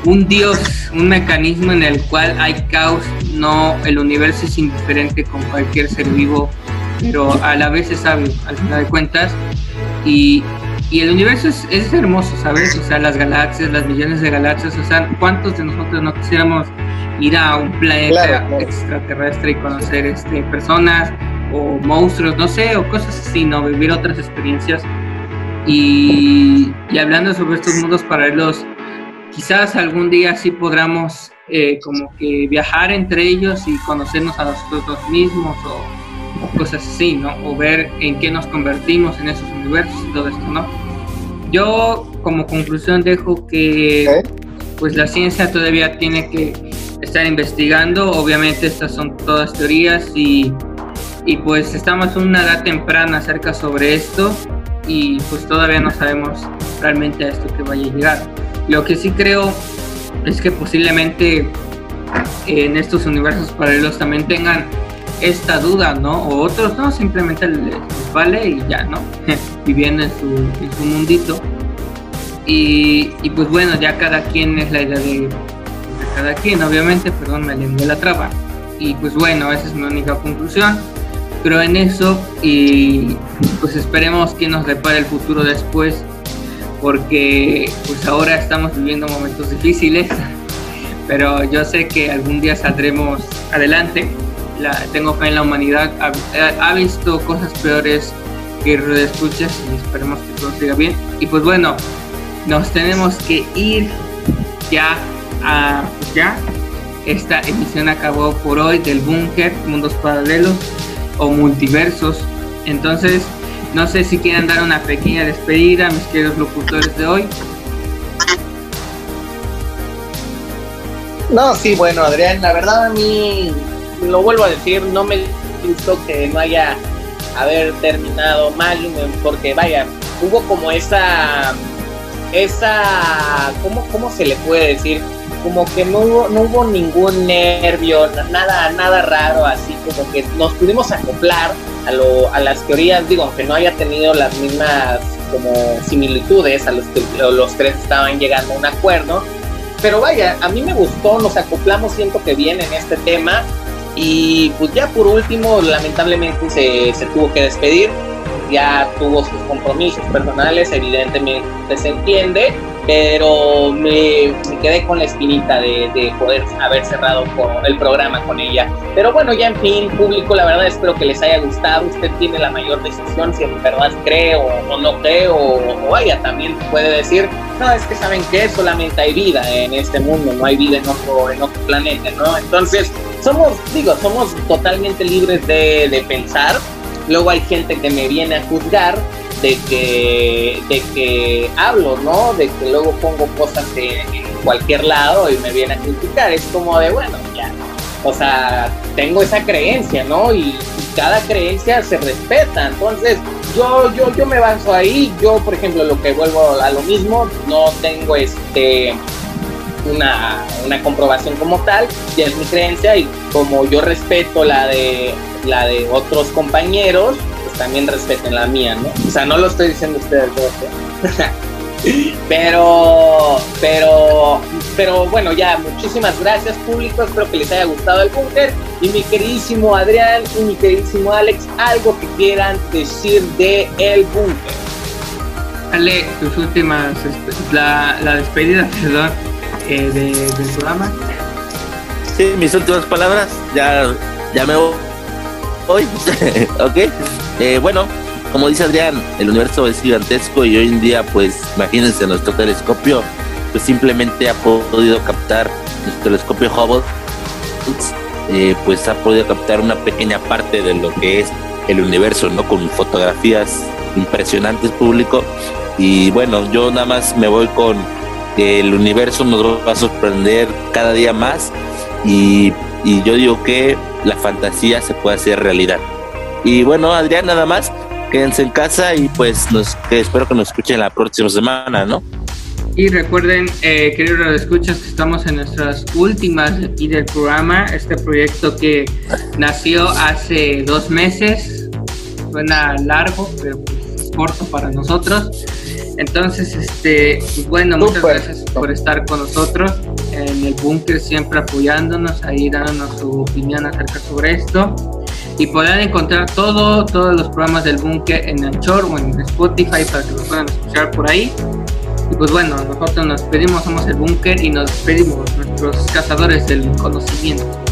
un dios, un mecanismo en el cual hay caos, no, el universo es indiferente con cualquier ser vivo, pero a la vez es sabio, al final de cuentas, y, y el universo es, es hermoso, ¿sabes? O sea, las galaxias, las millones de galaxias, o sea, ¿cuántos de nosotros no quisiéramos ir a un planeta Claro, claro. extraterrestre y conocer este, personas o monstruos, no sé, o cosas así, ¿no? Vivir otras experiencias. Y, y hablando sobre estos mundos paralelos, quizás algún día sí podamos eh, como que viajar entre ellos y conocernos a nosotros mismos o, o cosas así, ¿no? O ver en qué nos convertimos en esos universos y todo esto, ¿no? Yo como conclusión dejo que pues la ciencia todavía tiene que estar investigando, obviamente estas son todas teorías y, y pues estamos en una edad temprana acerca sobre esto y pues todavía no sabemos realmente a esto que vaya a llegar. Lo que sí creo es que posiblemente en estos universos paralelos también tengan esta duda, ¿no? O otros no, simplemente vale y ya, ¿no? Viviendo en su, en su mundito. Y, y pues bueno, ya cada quien es la idea de, cada quien, obviamente, perdón, me lengua la traba. Y pues bueno, esa es mi única conclusión. Creo en eso y pues esperemos que nos depare el futuro después, porque pues ahora estamos viviendo momentos difíciles, pero yo sé que algún día saldremos adelante. La, tengo fe en la humanidad, ha, visto cosas peores que escuchas y esperemos que todo siga bien. Y pues bueno, nos tenemos que ir ya a ya. Esta emisión acabó por hoy del búnker mundos paralelos o multiversos. Entonces no sé si quieren dar una pequeña despedida a mis queridos locutores de hoy. No, sí, bueno, Adrián, la verdad a mí, lo vuelvo a decir, no me gustó que no haya haber terminado mal, porque vaya, hubo como esa, esa, ¿cómo, cómo se le puede decir? Como que no hubo, no hubo ningún nervio, nada, nada raro, así como que nos pudimos acoplar a, lo, a las teorías, digo, aunque no haya tenido las mismas como similitudes a los que los tres estaban llegando a un acuerdo, pero vaya, a mí me gustó, nos acoplamos, siento que bien en este tema. Y pues ya por último, lamentablemente se, se tuvo que despedir. Ya tuvo sus compromisos personales, evidentemente se entiende, pero me, me quedé con la espinita de, de, poder haber cerrado con el programa con ella. Pero bueno, ya en fin, público, la verdad espero que les haya gustado. Usted tiene la mayor decisión si en verdad cree o, o no cree, o, o vaya, también puede decir, no, es que saben que solamente hay vida en este mundo, no hay vida en otro, en otro planeta, ¿no? Entonces, somos, digo, somos totalmente libres de, de pensar. Luego hay gente que me viene a juzgar de que, de que hablo, ¿no? De que luego pongo cosas en, cualquier lado y me viene a criticar. Es como de, bueno, ya. O sea, tengo esa creencia, ¿no? Y, y cada creencia se respeta. Entonces, yo, yo, yo me baso ahí. Yo, por ejemplo, lo que vuelvo a lo mismo, no tengo este una, una comprobación como tal, ya es mi creencia y como yo respeto la de la de otros compañeros, también respeten la mía, ¿no? O sea, no lo estoy diciendo ustedes dos, ¿eh? pero, pero, pero bueno, ya, muchísimas gracias público, espero que les haya gustado el búnker y mi queridísimo Adrián y mi queridísimo Alex, algo que quieran decir de el búnker. Dale tus últimas, la, la despedida, perdón, eh, de, del programa. Sí, mis últimas palabras, ya, ya me voy. ok, eh, bueno, como dice Adrián, el universo es gigantesco y hoy en día, pues, imagínense, nuestro telescopio, pues simplemente ha podido captar, nuestro telescopio Hubble, eh, pues ha podido captar una pequeña parte de lo que es el universo, ¿no? Con fotografías impresionantes público. Y bueno, yo nada más me voy con que el universo nos va a sorprender cada día más y, y yo digo que la fantasía se puede hacer realidad. Y bueno, Adrián, nada más, quédense en casa y pues nos, espero que nos escuchen la próxima semana, ¿no? Y recuerden, eh, queridos escuchas, que estamos en nuestras últimas y del programa, este proyecto que nació hace dos meses, suena largo, pero pues, corto para nosotros. Entonces, este, bueno, muchas gracias por estar con nosotros en el búnker, siempre apoyándonos, ahí dándonos su opinión acerca sobre esto. Y podrán encontrar todo, todos los programas del búnker en Anchor o en Spotify para que los puedan escuchar por ahí. Y pues bueno, nosotros nos pedimos, somos el búnker y nos pedimos nuestros cazadores del conocimiento.